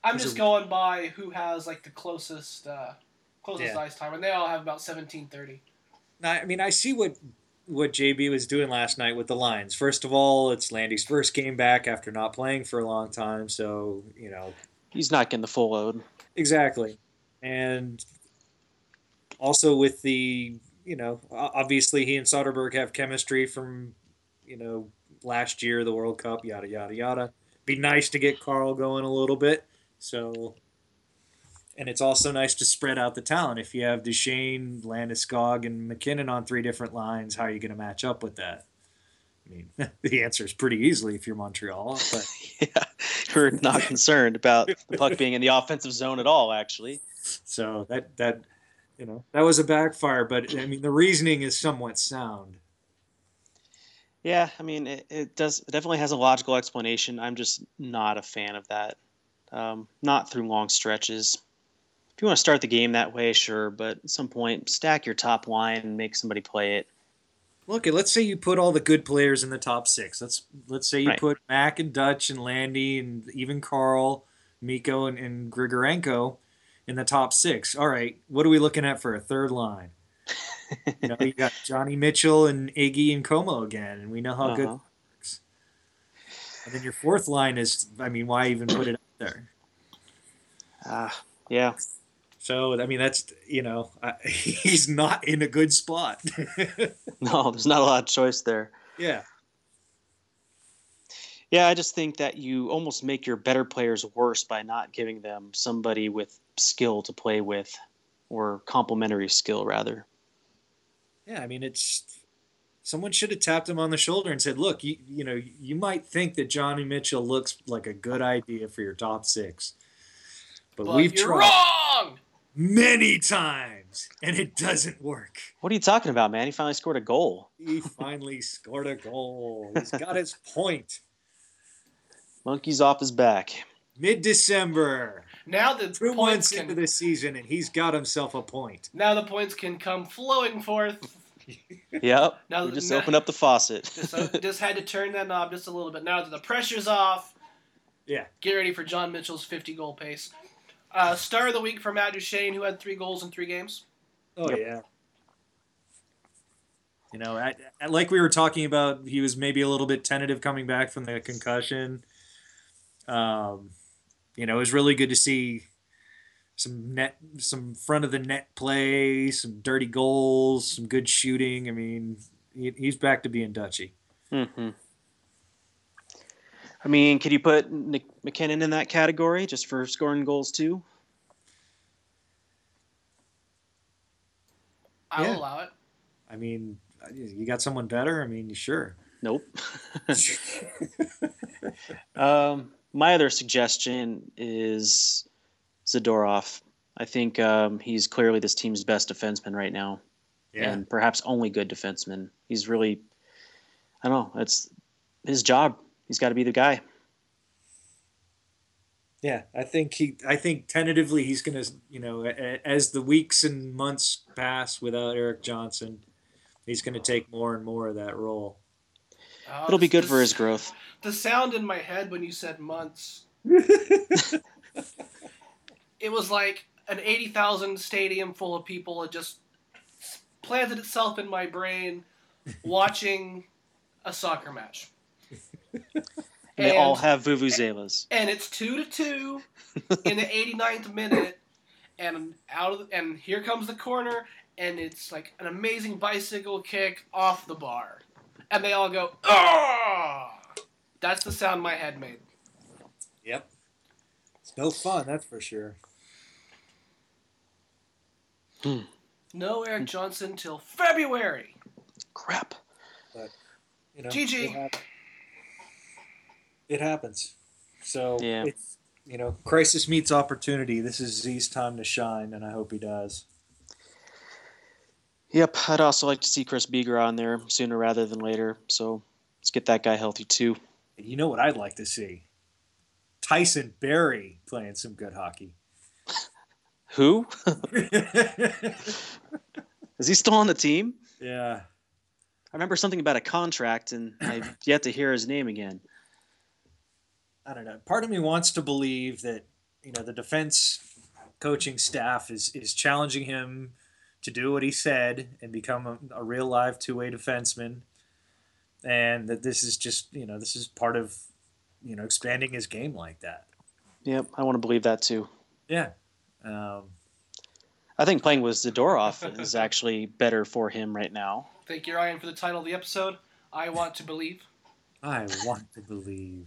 I'm There's just a- going by who has like the closest uh, closest Yeah. ice time, and they all have about 1730. Now, I mean, I see what what JB was doing last night with the lines. First of all, it's Landy's first game back after not playing for a long time, so you know He's not getting the full load. exactly. And also with the you know obviously he and Soderberg have chemistry from you know last year the World Cup yada yada yada. Be nice to get Carl going a little bit. So and it's also nice to spread out the talent. If you have Duchene, Landeskog, and MacKinnon on three different lines, how are you going to match up with that? I mean, (laughs) the answer is pretty easily if you're Montreal, but (laughs) yeah. We're not concerned about the puck being in the offensive zone at all, actually. So that that you know that was a backfire, but I mean the reasoning is somewhat sound. Yeah, I mean, it, it does it definitely has a logical explanation. I'm just not a fan of that. Um, not through long stretches. If you want to start the game that way, sure, but at some point, stack your top line and make somebody play it. Look, let's say you put all the good players in the top six. Let's let's say you Right. put Mac and Dutch and Landy and even Carl, Mikko and, and Grigorenko in the top six. All right, what are we looking at for a third line? (laughs) You know, you got Johnny Mitchell and Iggy and Comeau again, and we know how good. Uh-huh. And then your fourth line is, I mean, why even put it up there? Ah, yeah. So I mean, that's you know, I, (laughs) he's not in a good spot. (laughs) No, there's not a lot of choice there. yeah, Yeah, I just think that you almost make your better players worse by not giving them somebody with skill to play with, or complementary skill rather. yeah. I mean, it's someone should have tapped him on the shoulder and said, "Look, you you know you might think that Johnny Mitchell looks like a good idea for your top six, but, But we've you're tried wrong. Many times and it doesn't work." What are you talking about, man? He finally scored a goal. He finally scored a goal. He's got his point. Monkey's off his back. Mid December, Now the two points months can into the season, and he's got himself a point. now the points can come flowing forth. (laughs) Yep. Now we just now- opened up the faucet. Just, uh, (laughs) just had to turn that knob just a little bit. Now that the pressure's off, Yeah. get ready for John Mitchell's 50 goal pace. Uh, star of the week for Matt Duchene, who had three goals in three games. Oh Yep. yeah. You know, I, I- like we were talking about, he was maybe a little bit tentative coming back from the concussion. Um, you know, it was really good to see some net, some front of the net play, some dirty goals, some good shooting. I mean, he, he's back to being Dutchy. hmm I mean, could you put Nick MacKinnon in that category just for scoring goals too? I'll Yeah. allow it. I mean, you got someone better. I mean, sure. Nope. (laughs) (laughs) um, my other suggestion is Zadorov. I think um, he's clearly this team's best defenseman right now, yeah. and perhaps only good defenseman. He's really, I don't know, it's his job. He's got to be the guy. Yeah, I think he. I think tentatively he's gonna. You know, a- a- as the weeks and months pass without Erik Johnson, he's gonna take more and more of that role. Oh, It'll be this- good for his growth. The sound in my head when you said months, (laughs) it was like an 80,000 stadium full of people had just planted itself in my brain watching a soccer match. And they all have vuvuzelas. and it's two to two in the 89th minute, and out of the, and here comes the corner, and it's like an amazing bicycle kick off the bar, and they all go, "Oh!" That's the sound my head made. Yep. It's no fun, that's for sure. Hmm. No Erik Johnson till February. Crap. You know, GG. It, happens. So Yeah. it's you know, crisis meets opportunity. This is Z's time to shine, and I hope he does. Yep, I'd also like to see Chris Bigras on there sooner rather than later. So let's get that guy healthy too. You know what I'd like to see? Tyson Barrie playing some good hockey. (laughs) Who? (laughs) Is he still on the team? yeah. I remember something about a contract, and I've yet to hear his name again. I don't know. Part of me wants to believe that you know the defense coaching staff is is challenging him to do what he said and become a, a real live two way defenseman, and that this is just you know this is part of you know expanding his game like that. Yep, I want to believe that too. Yeah. Um, I think playing with Zadorov (laughs) is actually better for him right now. Thank you, Ryan, for the title of the episode? I want to believe. I want to believe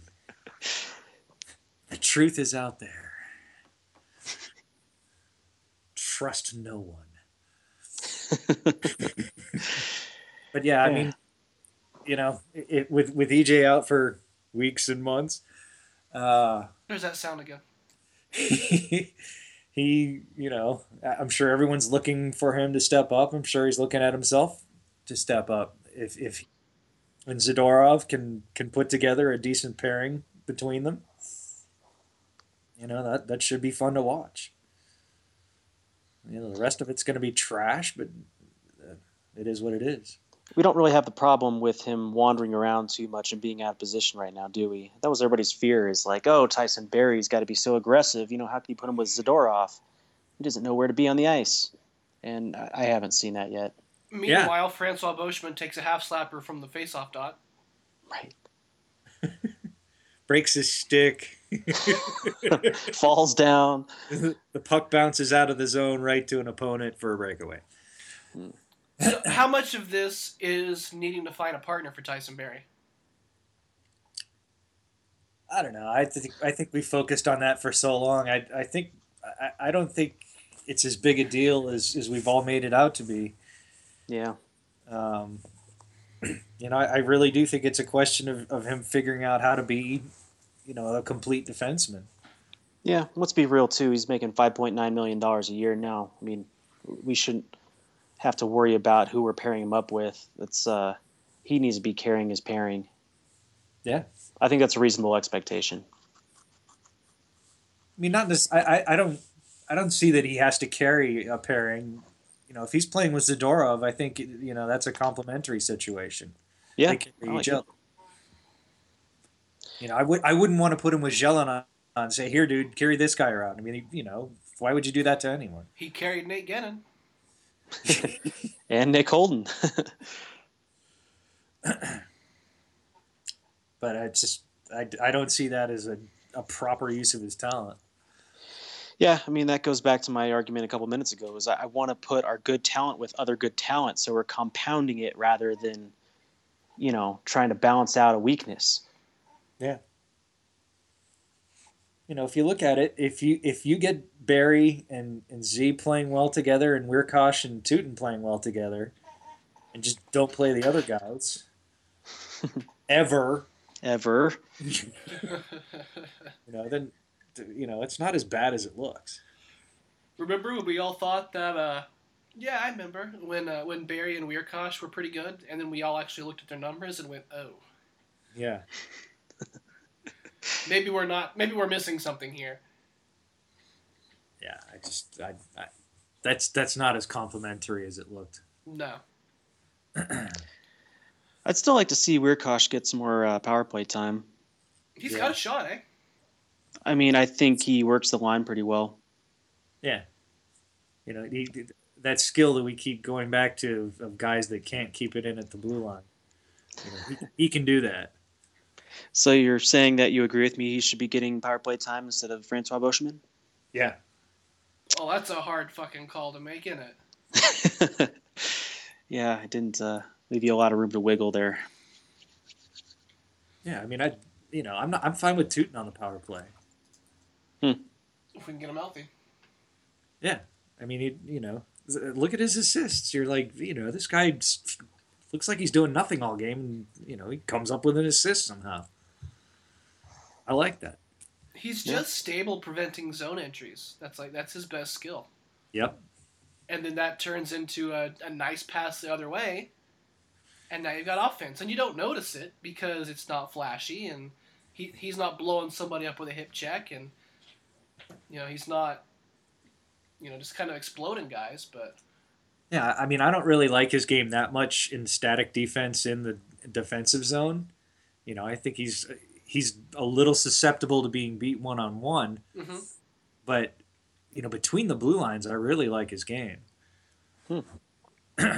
the truth is out there. Trust no one. (laughs) But yeah, I Yeah. mean, you know, it, with with EJ out for weeks and months, uh, There's that sound again. he, (laughs) he, you know, I- I'm sure everyone's looking for him to step up. I'm sure he's looking at himself to step up. If if and Zadorov can can put together a decent pairing between them, you know that that should be fun to watch. You know, the rest of it's going to be trash, but uh, it is what it is. We don't really have the problem with him wandering around too much and being out of position right now, do we? That was everybody's fear is like, oh, Tyson Barrie's got to be so aggressive. You know, how can you put him with Zadorov? He doesn't know where to be on the ice. And I I haven't seen that yet. Meanwhile, Francois Beauchemin takes a half slapper from the faceoff dot. Right. (laughs) Breaks his stick. (laughs) Falls down. (laughs) the puck bounces out of the zone right to an opponent for a breakaway. So (clears throat) how much of this is needing to find a partner for Tyson Barrie? I don't know. I think I think we focused on that for so long. I I think I, I don't think it's as big a deal as, as we've all made it out to be. Yeah. Um, (clears throat) you know, I, I really do think it's a question of, of him figuring out how to be, you know, a complete defenseman. Yeah, let's be real too. He's making five point nine million dollars a year now. I mean, we shouldn't have to worry about who we're pairing him up with. It's uh, he needs to be carrying his pairing. Yeah. I think that's a reasonable expectation. I mean, not this. I, I, I don't. I don't see that he has to carry a pairing. You know, if he's playing with Zadorov, I think you know that's a complementary situation. Yeah, They carry I like each it. other. You know, I would. I wouldn't want to put him with Gelinas and say, "Here, dude, carry this guy around." I mean, you know, why would you do that to anyone? He carried Nate Guenin. (laughs) and Nick Holden. (laughs) But I just, I, I don't see that as a, a proper use of his talent. yeah, I mean that goes back to my argument a couple minutes ago. Is I, I want to put our good talent with other good talent, so we're compounding it rather than, you know, trying to balance out a weakness. You know, if you look at it, if you if you get Barrie and, and Z playing well together and Wiercioch and Tyutin playing well together, and just don't play the other guys (laughs) ever, Ever. (laughs) you know, then you know it's not as bad as it looks. Remember when we all thought that? Uh, yeah, I remember when uh, when Barrie and Wiercioch were pretty good, and then we all actually looked at their numbers and went, "Oh, Yeah, maybe we're not. Maybe we're missing something here." yeah. I just I, I that's that's not as complimentary as it looked. No, (clears throat) I'd still like to see Wiercioch get some more uh, power play time. he's Yeah. got a shot, eh? I mean, I think he works the line pretty well. Yeah, you know he, that skill that we keep going back to of guys that can't keep it in at the blue line. You know, he, he can do that. So you're saying that you agree with me? He should be getting power play time instead of Francois Beauchemin? Yeah. Well, that's a hard fucking call to make, isn't it? (laughs) yeah, I didn't uh, leave you a lot of room to wiggle there. Yeah, I mean, I, you know, I'm not, I'm fine with Tyutin on the power play. If we can get him healthy. Yeah, I mean, he, you know, look at his assists. You're like, you know, this guy s- looks like he's doing nothing all game, and you know, he comes up with an assist somehow. I like that. He's Yeah. just stable preventing zone entries. That's like that's his best skill. Yep. And then that turns into a, a nice pass the other way. And now you've got offense. And you don't notice it because it's not flashy and he, he's not blowing somebody up with a hip check and you know, he's not you know, just kind of exploding guys, but Yeah, I mean, I don't really like his game that much in static defense in the defensive zone. You know, I think he's he's a little susceptible to being beat one on one, but you know, between the blue lines, I really like his game. Hmm. (clears throat)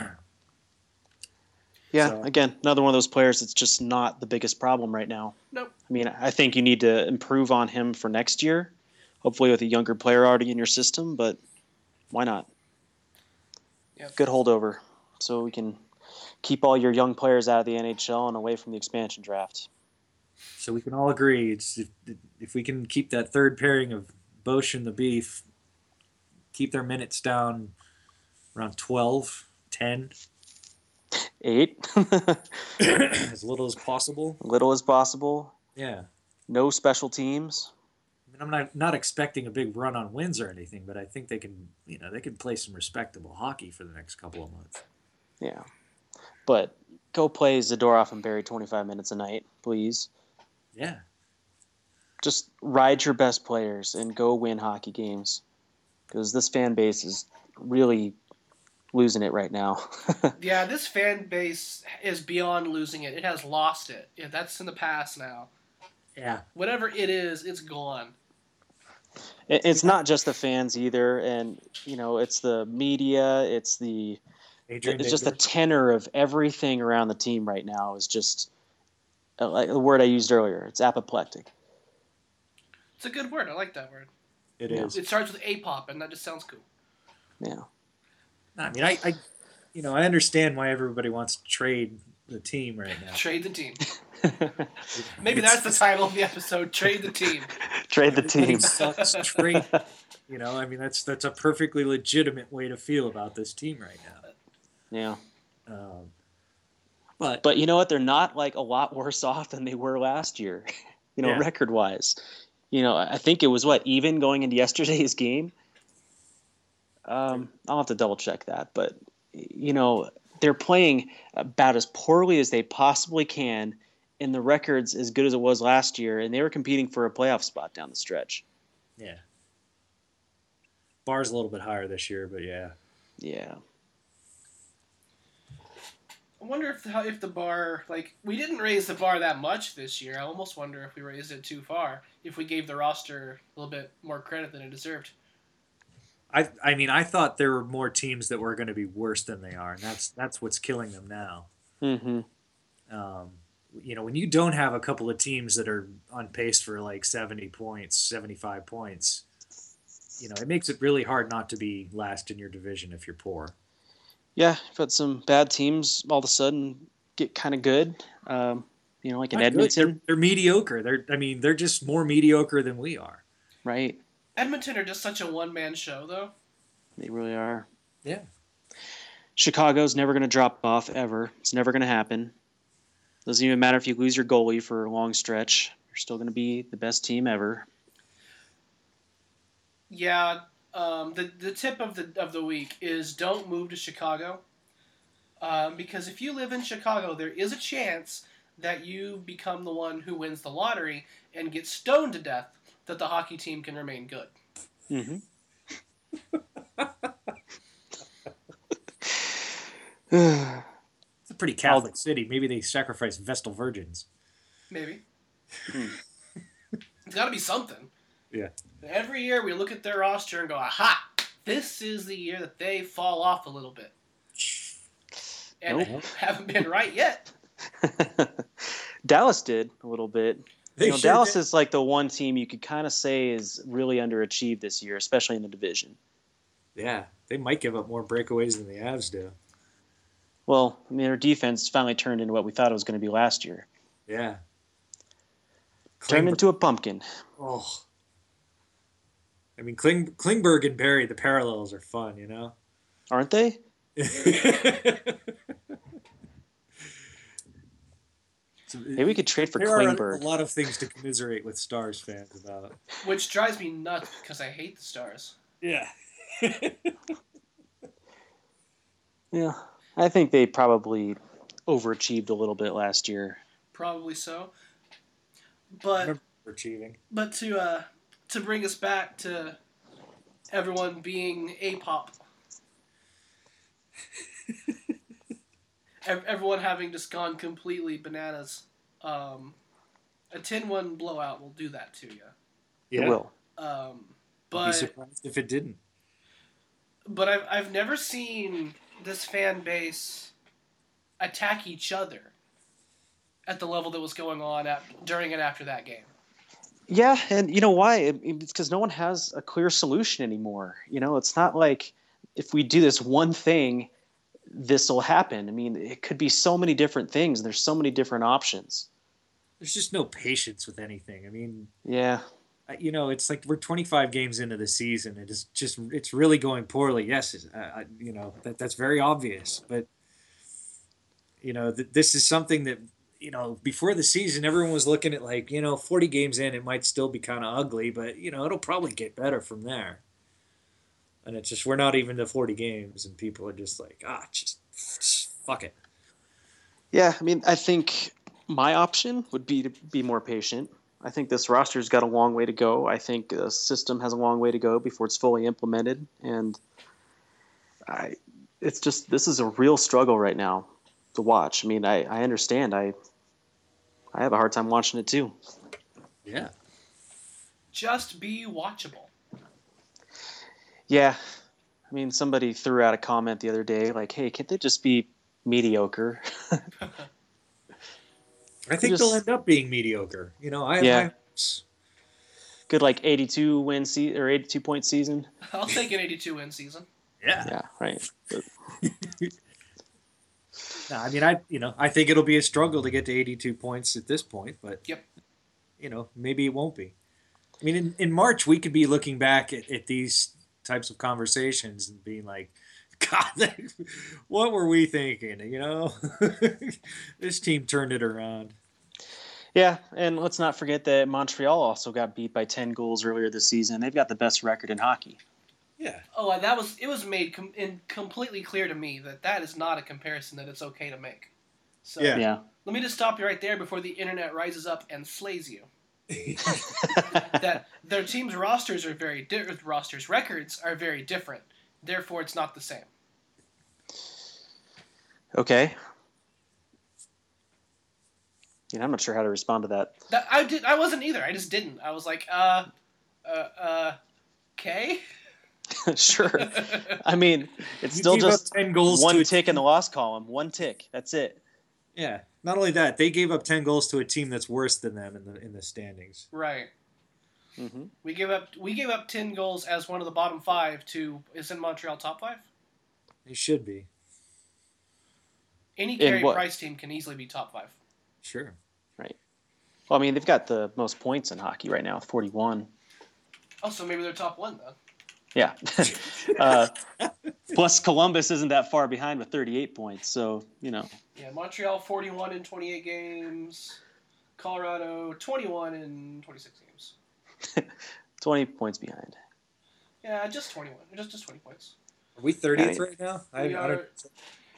Yeah, So- again, another one of those players that's just not the biggest problem right now. Nope. I mean, I think you need to improve on him for next year, hopefully with a younger player already in your system, but why not? Yep. Good holdover so we can keep all your young players out of the NHL and away from the expansion draft. So we can all agree it's if, if we can keep that third pairing of Bosch and the Beef, keep their minutes down around 12, 10, Eight, (coughs) as little as possible. little as possible. Yeah. No special teams. I mean, I'm not not expecting a big run on wins or anything, but I think they can, you know, they can play some respectable hockey for the next couple of months. Yeah. But go play Zadorov and Barrie 25 minutes a night, please. Yeah. Just ride your best players and go win hockey games. Because this fan base is really losing it right now. (laughs) Yeah, this fan base is beyond losing it. It has lost it. Yeah, that's in the past now. Yeah. Whatever it is, it's gone. It- it's not just the fans either. And, you know, it's the media, it's the. Adrian It's just the tenor of everything around the team right now is just uh, like the word I used earlier. It's apoplectic. It's a good word. I like that word. It Yeah. is. It starts with A-pop, and that just sounds cool. Yeah. I mean, I, I, you know, I understand why everybody wants to trade the team right now. Trade the team. (laughs) Maybe that's the title of the episode. Trade the team. (laughs) Trade the team. sucks. Trade. You know, I mean, that's that's a perfectly legitimate way to feel about this team right now. Yeah. Um, But But you know what? They're not like a lot worse (laughs) off than they were last year, you know, Yeah. record wise. You know, I think it was what, even going into yesterday's game? Um, I'll have to double check that. But, you know, they're playing about as poorly as they possibly can, and the record's as good as it was last year, and they were competing for a playoff spot down the stretch. yeah, bar's a little bit higher this year, but yeah, Yeah. I wonder if the, if the bar like we didn't raise the bar that much this year. I almost wonder if we raised it too far. If we gave the roster a little bit more credit than it deserved. I I mean I thought there were more teams that were going to be worse than they are, and that's that's what's killing them now. Mm-hmm. Um, you know, when you don't have a couple of teams that are on pace for like 70 points, 75 points, you know, it makes it really hard not to be last in your division if you're poor. Yeah, you've had some bad teams all of a sudden get kind of good. Um, you know, like in Edmonton, They're, they're mediocre. They're I mean, they're just more mediocre than we are. right? Edmonton are just such a one man show though. They really are. Yeah. Chicago's never going to drop off ever. It's never going to happen. Doesn't even matter if you lose your goalie for a long stretch. You're still going to be the best team ever. Yeah, um, the the tip of the of the week is don't move to Chicago, um, because if you live in Chicago, there is a chance that you become the one who wins the lottery and get stoned to death. That the hockey team can remain good. Mm-hmm. It's a pretty Catholic city. Maybe they sacrifice Vestal virgins. Maybe. Hmm. (laughs) it's got to be something. Yeah. Every year we look at their roster and go, aha, this is the year that they fall off a little bit. And Nope. (laughs) haven't been right yet. (laughs) Dallas did a little bit. Know, sure Dallas did. is like the one team you could kind of say is really underachieved this year, especially in the division. Yeah, they might give up more breakaways than the Avs do. Well, I mean, their defense finally turned into what we thought it was going to be last year. Yeah. Turned into a pumpkin. oh. I mean, Kling, Klingberg and Barrie, the parallels are fun, you know. Aren't they? (laughs) So, Maybe we could trade for there are a lot of things to commiserate with Stars fans about. Which drives me nuts because I hate the Stars. Yeah. (laughs) Yeah, I think they probably overachieved a little bit last year. Probably so. But For achieving. but to uh, to bring us back to everyone being A-pop. Ev- (laughs) everyone having just gone completely bananas. Um, a 10-1 blowout will do that to you. Yeah. It will. Um, I'd be but surprised if it didn't. but I've I've never seen this fan base attack each other at the level that was going on at, during and after that game. Yeah, and you know why? It's because no one has a clear solution anymore. You know, it's not like if we do this one thing, this will happen. I mean, it could be so many different things. There's so many different options. There's just no patience with anything. I mean, Yeah, you know, it's like we're 25 games into the season. It is just, it's really going poorly. Yes, uh, you know, that, that's very obvious. But, you know, th- this is something that, you know, before the season, everyone was looking at like, you know, 40 games in, it might still be kind of ugly, but, you know, it'll probably get better from there. And it's just, we're not even to 40 games, and people are just like, ah, just, just fuck it. yeah. I mean, I think my option would be to be more patient. I think this roster's got a long way to go. I think the system has a long way to go before it's fully implemented, and I, it's just this is a real struggle right now to watch. I mean, I, I understand. I, I have a hard time watching it too. Yeah. Just be watchable. Yeah. I mean, somebody threw out a comment the other day like, hey, can't they just be mediocre? (laughs) I think just- they'll end up being mediocre. You know, I have Yeah. high hopes. Good, like 82 win se- or 82 point season. (laughs) I'll take an 82 win season. Yeah. Yeah, right. (laughs) No, I mean, I you know, I think it'll be a struggle to get to 82 points at this point, but Yep. you know, maybe it won't be. I mean, in, in March we could be looking back at, at these types of conversations and being like, (laughs) God, what were we thinking? You know, (laughs) this team turned it around. Yeah, and let's not forget that Montreal also got beat by 10 goals earlier this season. They've got the best record in hockey. Yeah. Oh, and that was it was made com- in completely clear to me that that is not a comparison that it's okay to make. So Yeah. Yeah. let me just stop you right there before the internet rises up and slays you. (laughs) that their team's rosters are very di- rosters records are very different. Therefore, it's not the same. okay. You know, I'm not sure how to respond to that. That, I did. I wasn't either. I just didn't. I was like, uh, uh, uh, okay. (laughs) sure. (laughs) I mean, it's You still just 10 goals one to a tick in the team- loss column. One tick. That's it. Yeah. Not only that, they gave up ten goals to a team that's worse than them in the in the standings. right. hmm We gave up. We gave up ten goals as one of the bottom five to. Is in Montreal top five? They should be. Any In Carey? Price team can easily be top five. Sure. Right. Well, I mean, they've got the most points in hockey right now, with 41. Oh, so maybe they're top one though. Yeah. (laughs) uh, plus, Columbus isn't that far behind with 38 points. So, you know, Yeah, Montreal forty-one in twenty-eight games. Colorado twenty-one in twenty-six games. (laughs) 20 points behind. Yeah, just twenty-one. Just just twenty points. Are we thirtieth Yeah. right now? I, We I don't,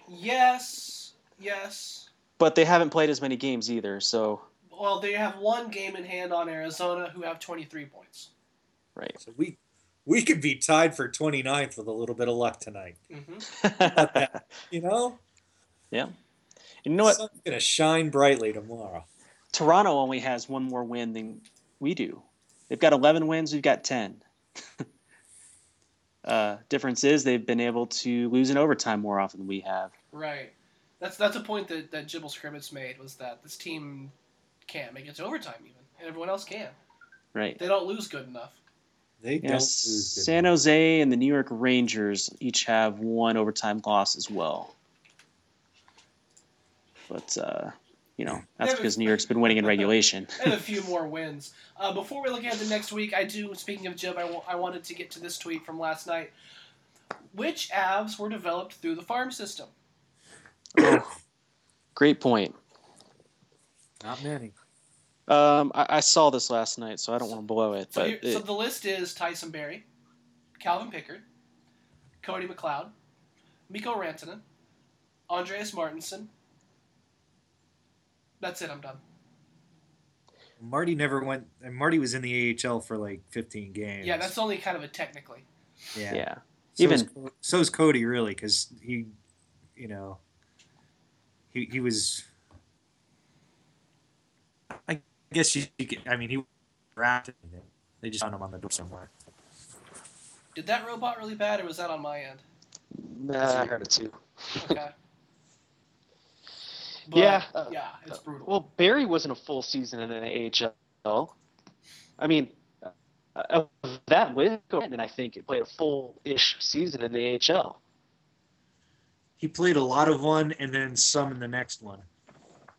Yes. Yes. But they haven't played as many games either. So, Well, they have one game in hand on Arizona, who have twenty-three points. right. so we we could be tied for 29th with a little bit of luck tonight. hmm You know? (laughs) yeah. You know what? Sun's gonna shine brightly tomorrow. Toronto only has one more win than we do. They've got 11 wins, we've got 10. (laughs) uh, difference is they've been able to lose in overtime more often than we have. Right. That's that's a point that that Jibble Scrimmage made was that this team can't make it to overtime even, and everyone else can. Right. They don't lose good enough. They Yeah, don't lose good. San Jose and the New York Rangers each have one overtime loss as well. But, uh, you know, that's because New York's been winning in (laughs) regulation. and a (laughs) few more wins. Uh, before we look at the next week, I do. Speaking of Jib, I I wanted to get to this tweet from last night. Which avs were developed through the farm system? Great point. Not many. Um, I, I saw this last night, so I don't want to blow it. So, But here, so the list is Tyson Barrie, Calvin Pickard, Cody McLeod, Mikko Rantanen, Andreas Martinsen. That's it. I'm done. Marty never went. And Marty was in the AHL for like 15 games. Yeah, that's only kind of a technically. yeah. yeah. So Even- is, so is Cody really because he, you know, he he was. I guess you, you could. I mean, he was drafted. They just found him on the door somewhere. Did that robot really bad, or was that on my end? Nah, I heard it too. Okay. But, Yeah, uh, yeah, it's brutal. Well, Barrie wasn't a full season in the AHL. I mean, uh, of that list, and I think it played a full-ish season in the AHL. He played a lot of one and then some in the next one.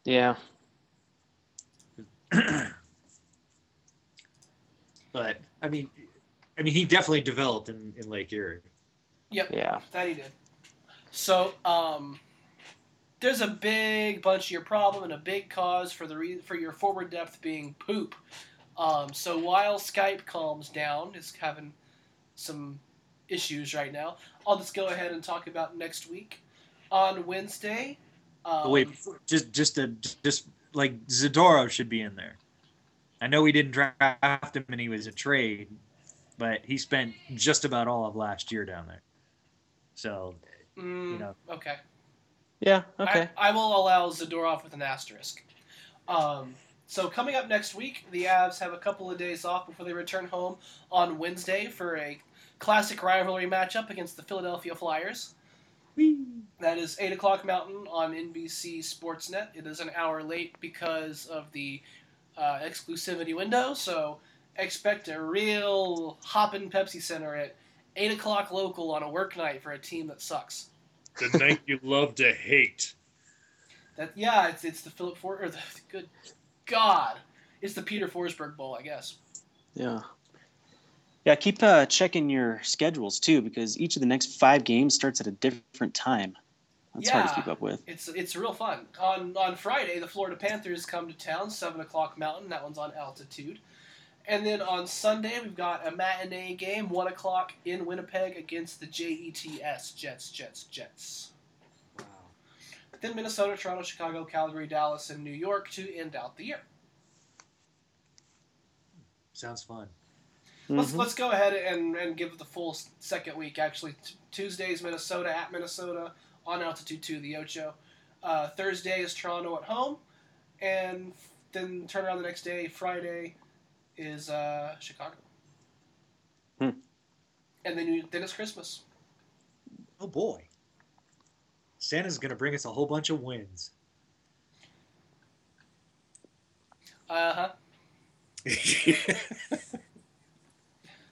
Yeah. (clears throat) But I mean, I mean, he definitely developed in, in Lake Erie. Yep. Yeah. That he did. So, um, there's a big bunch of your problem and a big cause for the re- for your forward depth being poop. Um, so while Skype calms down, is having some issues right now. I'll just go ahead and talk about next week on Wednesday. Um, wait, just just a just like Zadorov should be in there. I know we didn't draft him and he was a trade, but he spent just about all of last year down there. So mm, you know. okay. Yeah. Okay. I, I will allow Zadorov with an asterisk. Um, so coming up next week, the Avs have a couple of days off before they return home on Wednesday for a classic rivalry matchup against the Philadelphia Flyers. That is eight o'clock Mountain on NBC Sportsnet. It is an hour late because of the uh, exclusivity window, so expect a real hoppin' Pepsi Center at eight o'clock local on a work night for a team that sucks. The night you love to hate. That yeah, it's it's the Philip For or the good God, it's the Peter Forsberg Bowl, I guess. Yeah. Yeah, keep uh, checking your schedules too, because each of the next five games starts at a different time. That's hard to keep up with. It's it's real fun. On on Friday, the Florida Panthers come to town, seven o'clock Mountain. That one's on altitude. And then on Sunday, we've got a matinee game, one o'clock in Winnipeg against the JETS Jets, Jets, Jets. Wow. Then Minnesota, Toronto, Chicago, Calgary, Dallas, and New York to end out the year. Sounds fun. Let's Mhm. let's go ahead and, and give the full second week. Actually, T- Tuesday's Minnesota at Minnesota on altitude two, the Ocho. Uh, Thursday is Toronto at home, and then turn around the next day. Friday is uh, Chicago, Hmm. and then you, then it's Christmas. Oh boy. Santa's gonna bring us a whole bunch of wins. Uh huh. (laughs)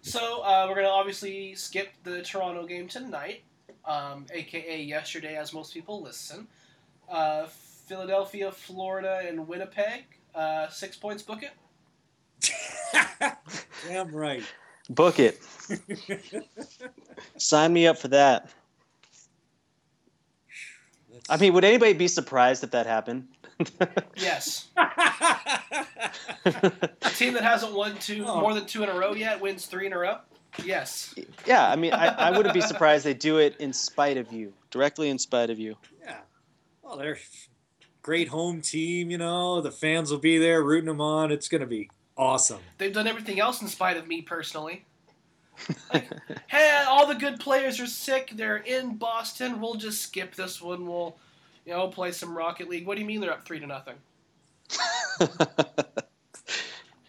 So uh, we're gonna obviously skip the Toronto game tonight, um, aka yesterday, as most people listen. Uh, Philadelphia, Florida, and Winnipeg. Uh, six points. Book it. (laughs) Damn right. Book it. (laughs) Sign me up for that. I mean, would anybody be surprised if that happened? (laughs) Yes. A team that hasn't won two Oh. more than two in a row yet wins three in a row. Yes. yeah, I mean, I, I wouldn't be surprised they do it in spite of you, directly in spite of you. yeah. Well, they're great home team. You know, the fans will be there rooting them on. It's gonna be awesome. They've done everything else in spite of me personally. Like, (laughs) hey, all the good players are sick. They're in Boston. We'll just skip this one. We'll, you know, play some Rocket League. What do you mean they're up three to nothing? (laughs)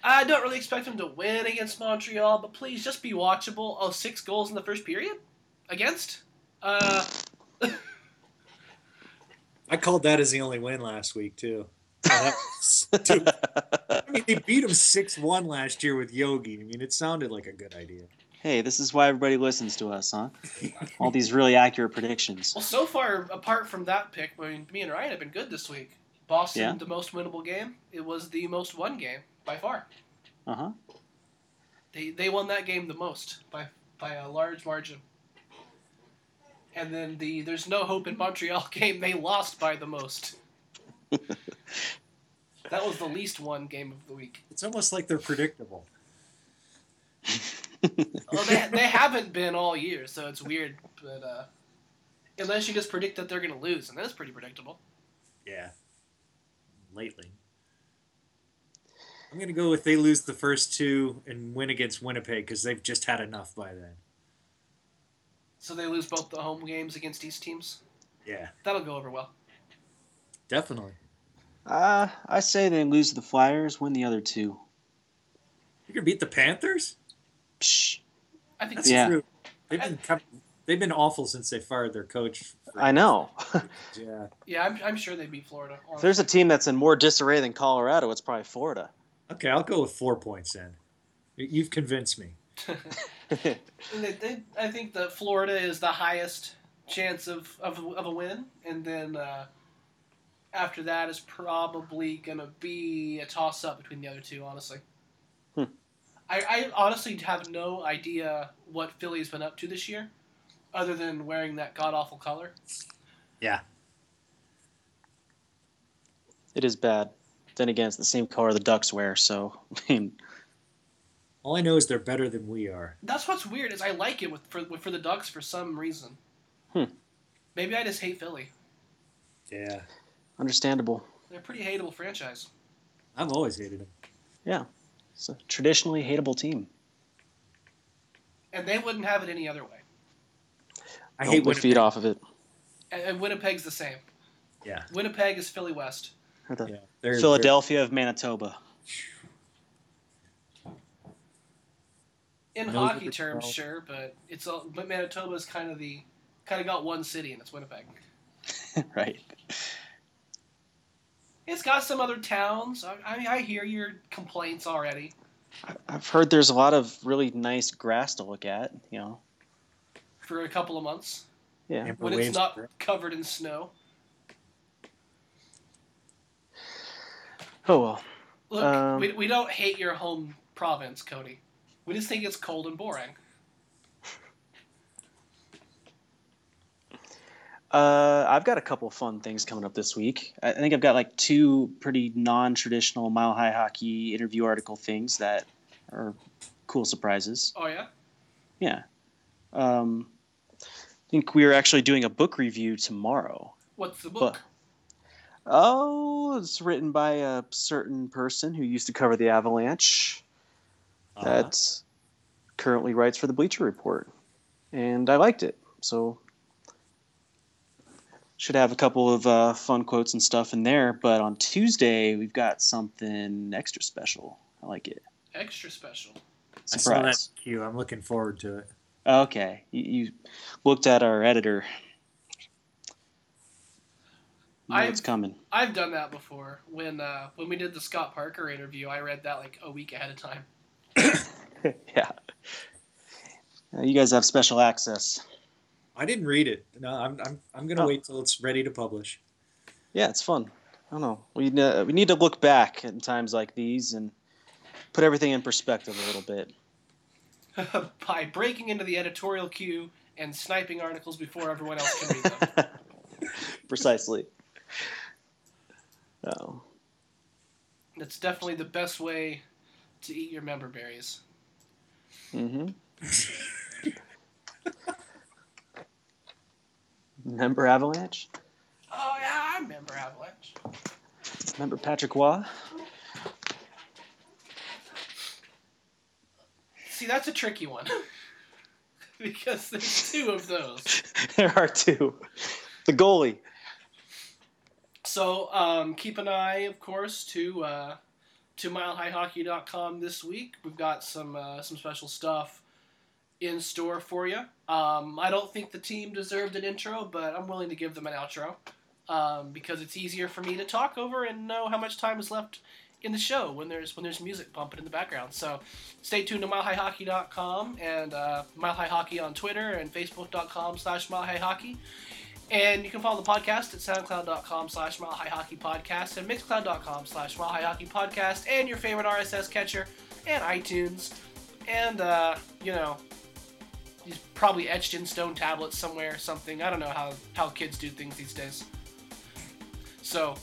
I don't really expect them to win against Montreal, but please just be watchable. Oh, six goals in the first period against. Uh, (laughs) I called that as the only win last week too. Oh, that was stupid. I mean, they beat him six one last year with Yogi. I mean, it sounded like a good idea. hey, this is why everybody listens to us, huh? All these really accurate predictions. well, so far, apart from that pick, I mean, me and Ryan have been good this week. Boston, Yeah. the most winnable game. It was the most won game by far. Uh huh. They they won that game the most by by a large margin. And then the there's no hope in Montreal (laughs) game they lost by the most. (laughs) that was the least won game of the week. It's almost like they're predictable. (laughs) Well, they they haven't been all year, so it's weird. But uh, unless you just predict that they're gonna lose, and that's pretty predictable. Yeah. Lately. I'm gonna go with they lose the first two and win against Winnipeg because they've just had enough by then. So they lose both the home games against these teams. Yeah, That'll go over well. definitely. Uh, I say they lose the Flyers, win the other two. You can beat the Panthers. Psh, I think That's Yeah. true. They've been they've been awful since they fired their coach. I know. (laughs) Yeah. yeah, I'm, I'm sure they beat Florida. if there's a team that's in more disarray than Colorado, it's probably Florida. Okay, I'll go with four points then. You- You've convinced me. (laughs) (laughs) They, they, I think that Florida is the highest chance of, of, of a win, and then uh, after that is probably gonna be a toss up between the other two. Honestly, Hmm. I, I honestly have no idea what Philly's been up to this year, other than wearing that god awful color. Yeah. It is bad. Then again, it's the same color the Ducks wear, so (laughs) I mean, All I know is they're better than we are. That's what's weird is I like it with for for the Ducks for some reason. Hmm. Maybe I just hate Philly. Yeah. Understandable. They're a pretty hateable franchise. I've always hated them. Yeah, it's a traditionally hateable team. And they wouldn't have it any other way. I hate lift feet Winnipeg. off of it. And, and Winnipeg's the same. Yeah. Winnipeg is Philly West. The Yeah. They're, Philadelphia of Manitoba. In Knows hockey terms, called. sure, but it's all, but Manitoba's kind of the kind of got one city and it's Winnipeg. (laughs) right. It's got some other towns. I, I I hear your complaints already. I- I've heard there's a lot of really nice grass to look at. You know. For a couple of months Yeah. Amber when it's not covered in snow. Oh well. Look, Um, we, we don't hate your home province, Cody. We just think it's cold and boring. Uh, I've got a couple fun things coming up this week. I think I've got like two pretty non-traditional Mile High Hockey interview article things that are cool surprises. Oh yeah. Yeah. Um, I think we are actually doing a book review tomorrow. What's the book? Oh, it's written by a certain person who used to cover the Avalanche. Uh, That currently writes for the Bleacher Report, and I liked it. So should have a couple of uh, fun quotes and stuff in there. But on Tuesday we've got something extra special. I like it. Extra special. I saw that Surprise. cue. I'm looking forward to it. Okay, you, you looked at our editor. You know I've- what's coming. I've done that before. When uh, when we did the Scott Parker interview, I read that like a week ahead of time. (laughs) yeah. Uh, you guys have special access. I didn't read it. No, I'm I'm I'm gonna Oh. wait till it's ready to publish. Yeah, it's fun. I don't know. We uh, we need to look back in times like these and put everything in perspective a little bit. (laughs) By breaking into the editorial queue and sniping articles before everyone else can read them. (laughs) Precisely. Oh. That's definitely the best way to eat your member berries. Mm-hmm. (laughs) Remember Avalanche? Oh yeah, I remember Avalanche. Remember Patrick Roy? See, that's a tricky one. (laughs) because there's two of those. (laughs) there are two. The goalie. So um, keep an eye, of course, to uh, to milehighhockey.com this week. We've got some uh, some special stuff in store for you. Um, I don't think the team deserved an intro, but I'm willing to give them an outro um, because it's easier for me to talk over and know how much time is left in the show when there's when there's music pumping in the background. So stay tuned to milehighhockey.com and uh, milehighhockey on Twitter and facebook.com slash milehighhockey. And you can follow the podcast at soundcloud.com slash milehighhockeypodcast and mixcloud.com slash milehighhockeypodcast and your favorite RSS catcher and iTunes. And, uh, you know, probably etched in stone tablets somewhere something. I don't know how, how kids do things these days. So,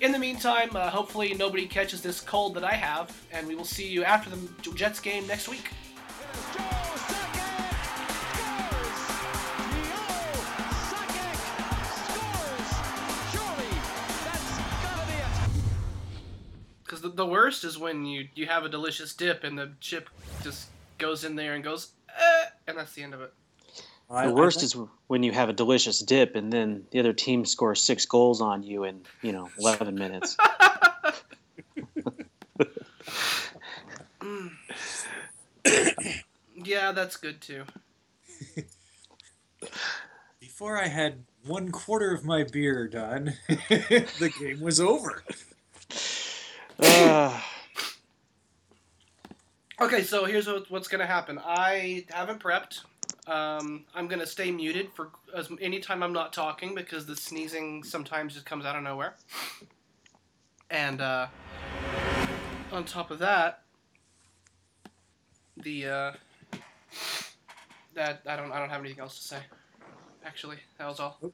in the meantime, uh, hopefully nobody catches this cold that I have, and we will see you after the Jets game next week. Because the, the worst is when you, you have a delicious dip and the chip just goes in there and goes, eh, and that's the end of it. I- The I worst think- is when you have a delicious dip and then the other team scores six goals on you in, you know, 11 minutes. (laughs) (laughs) Yeah, that's good too. (laughs) Before I had one quarter of my beer done, the game was over. (sighs) Ah, Okay, so here's what, what's gonna happen. I haven't prepped. Um, I'm gonna stay muted for as anytime I'm not talking because the sneezing sometimes just comes out of nowhere. And uh, on top of that, the uh, that I don't I don't have anything else to say. Actually, that was all.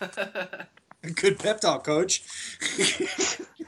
(laughs) Good pep talk, coach. (laughs)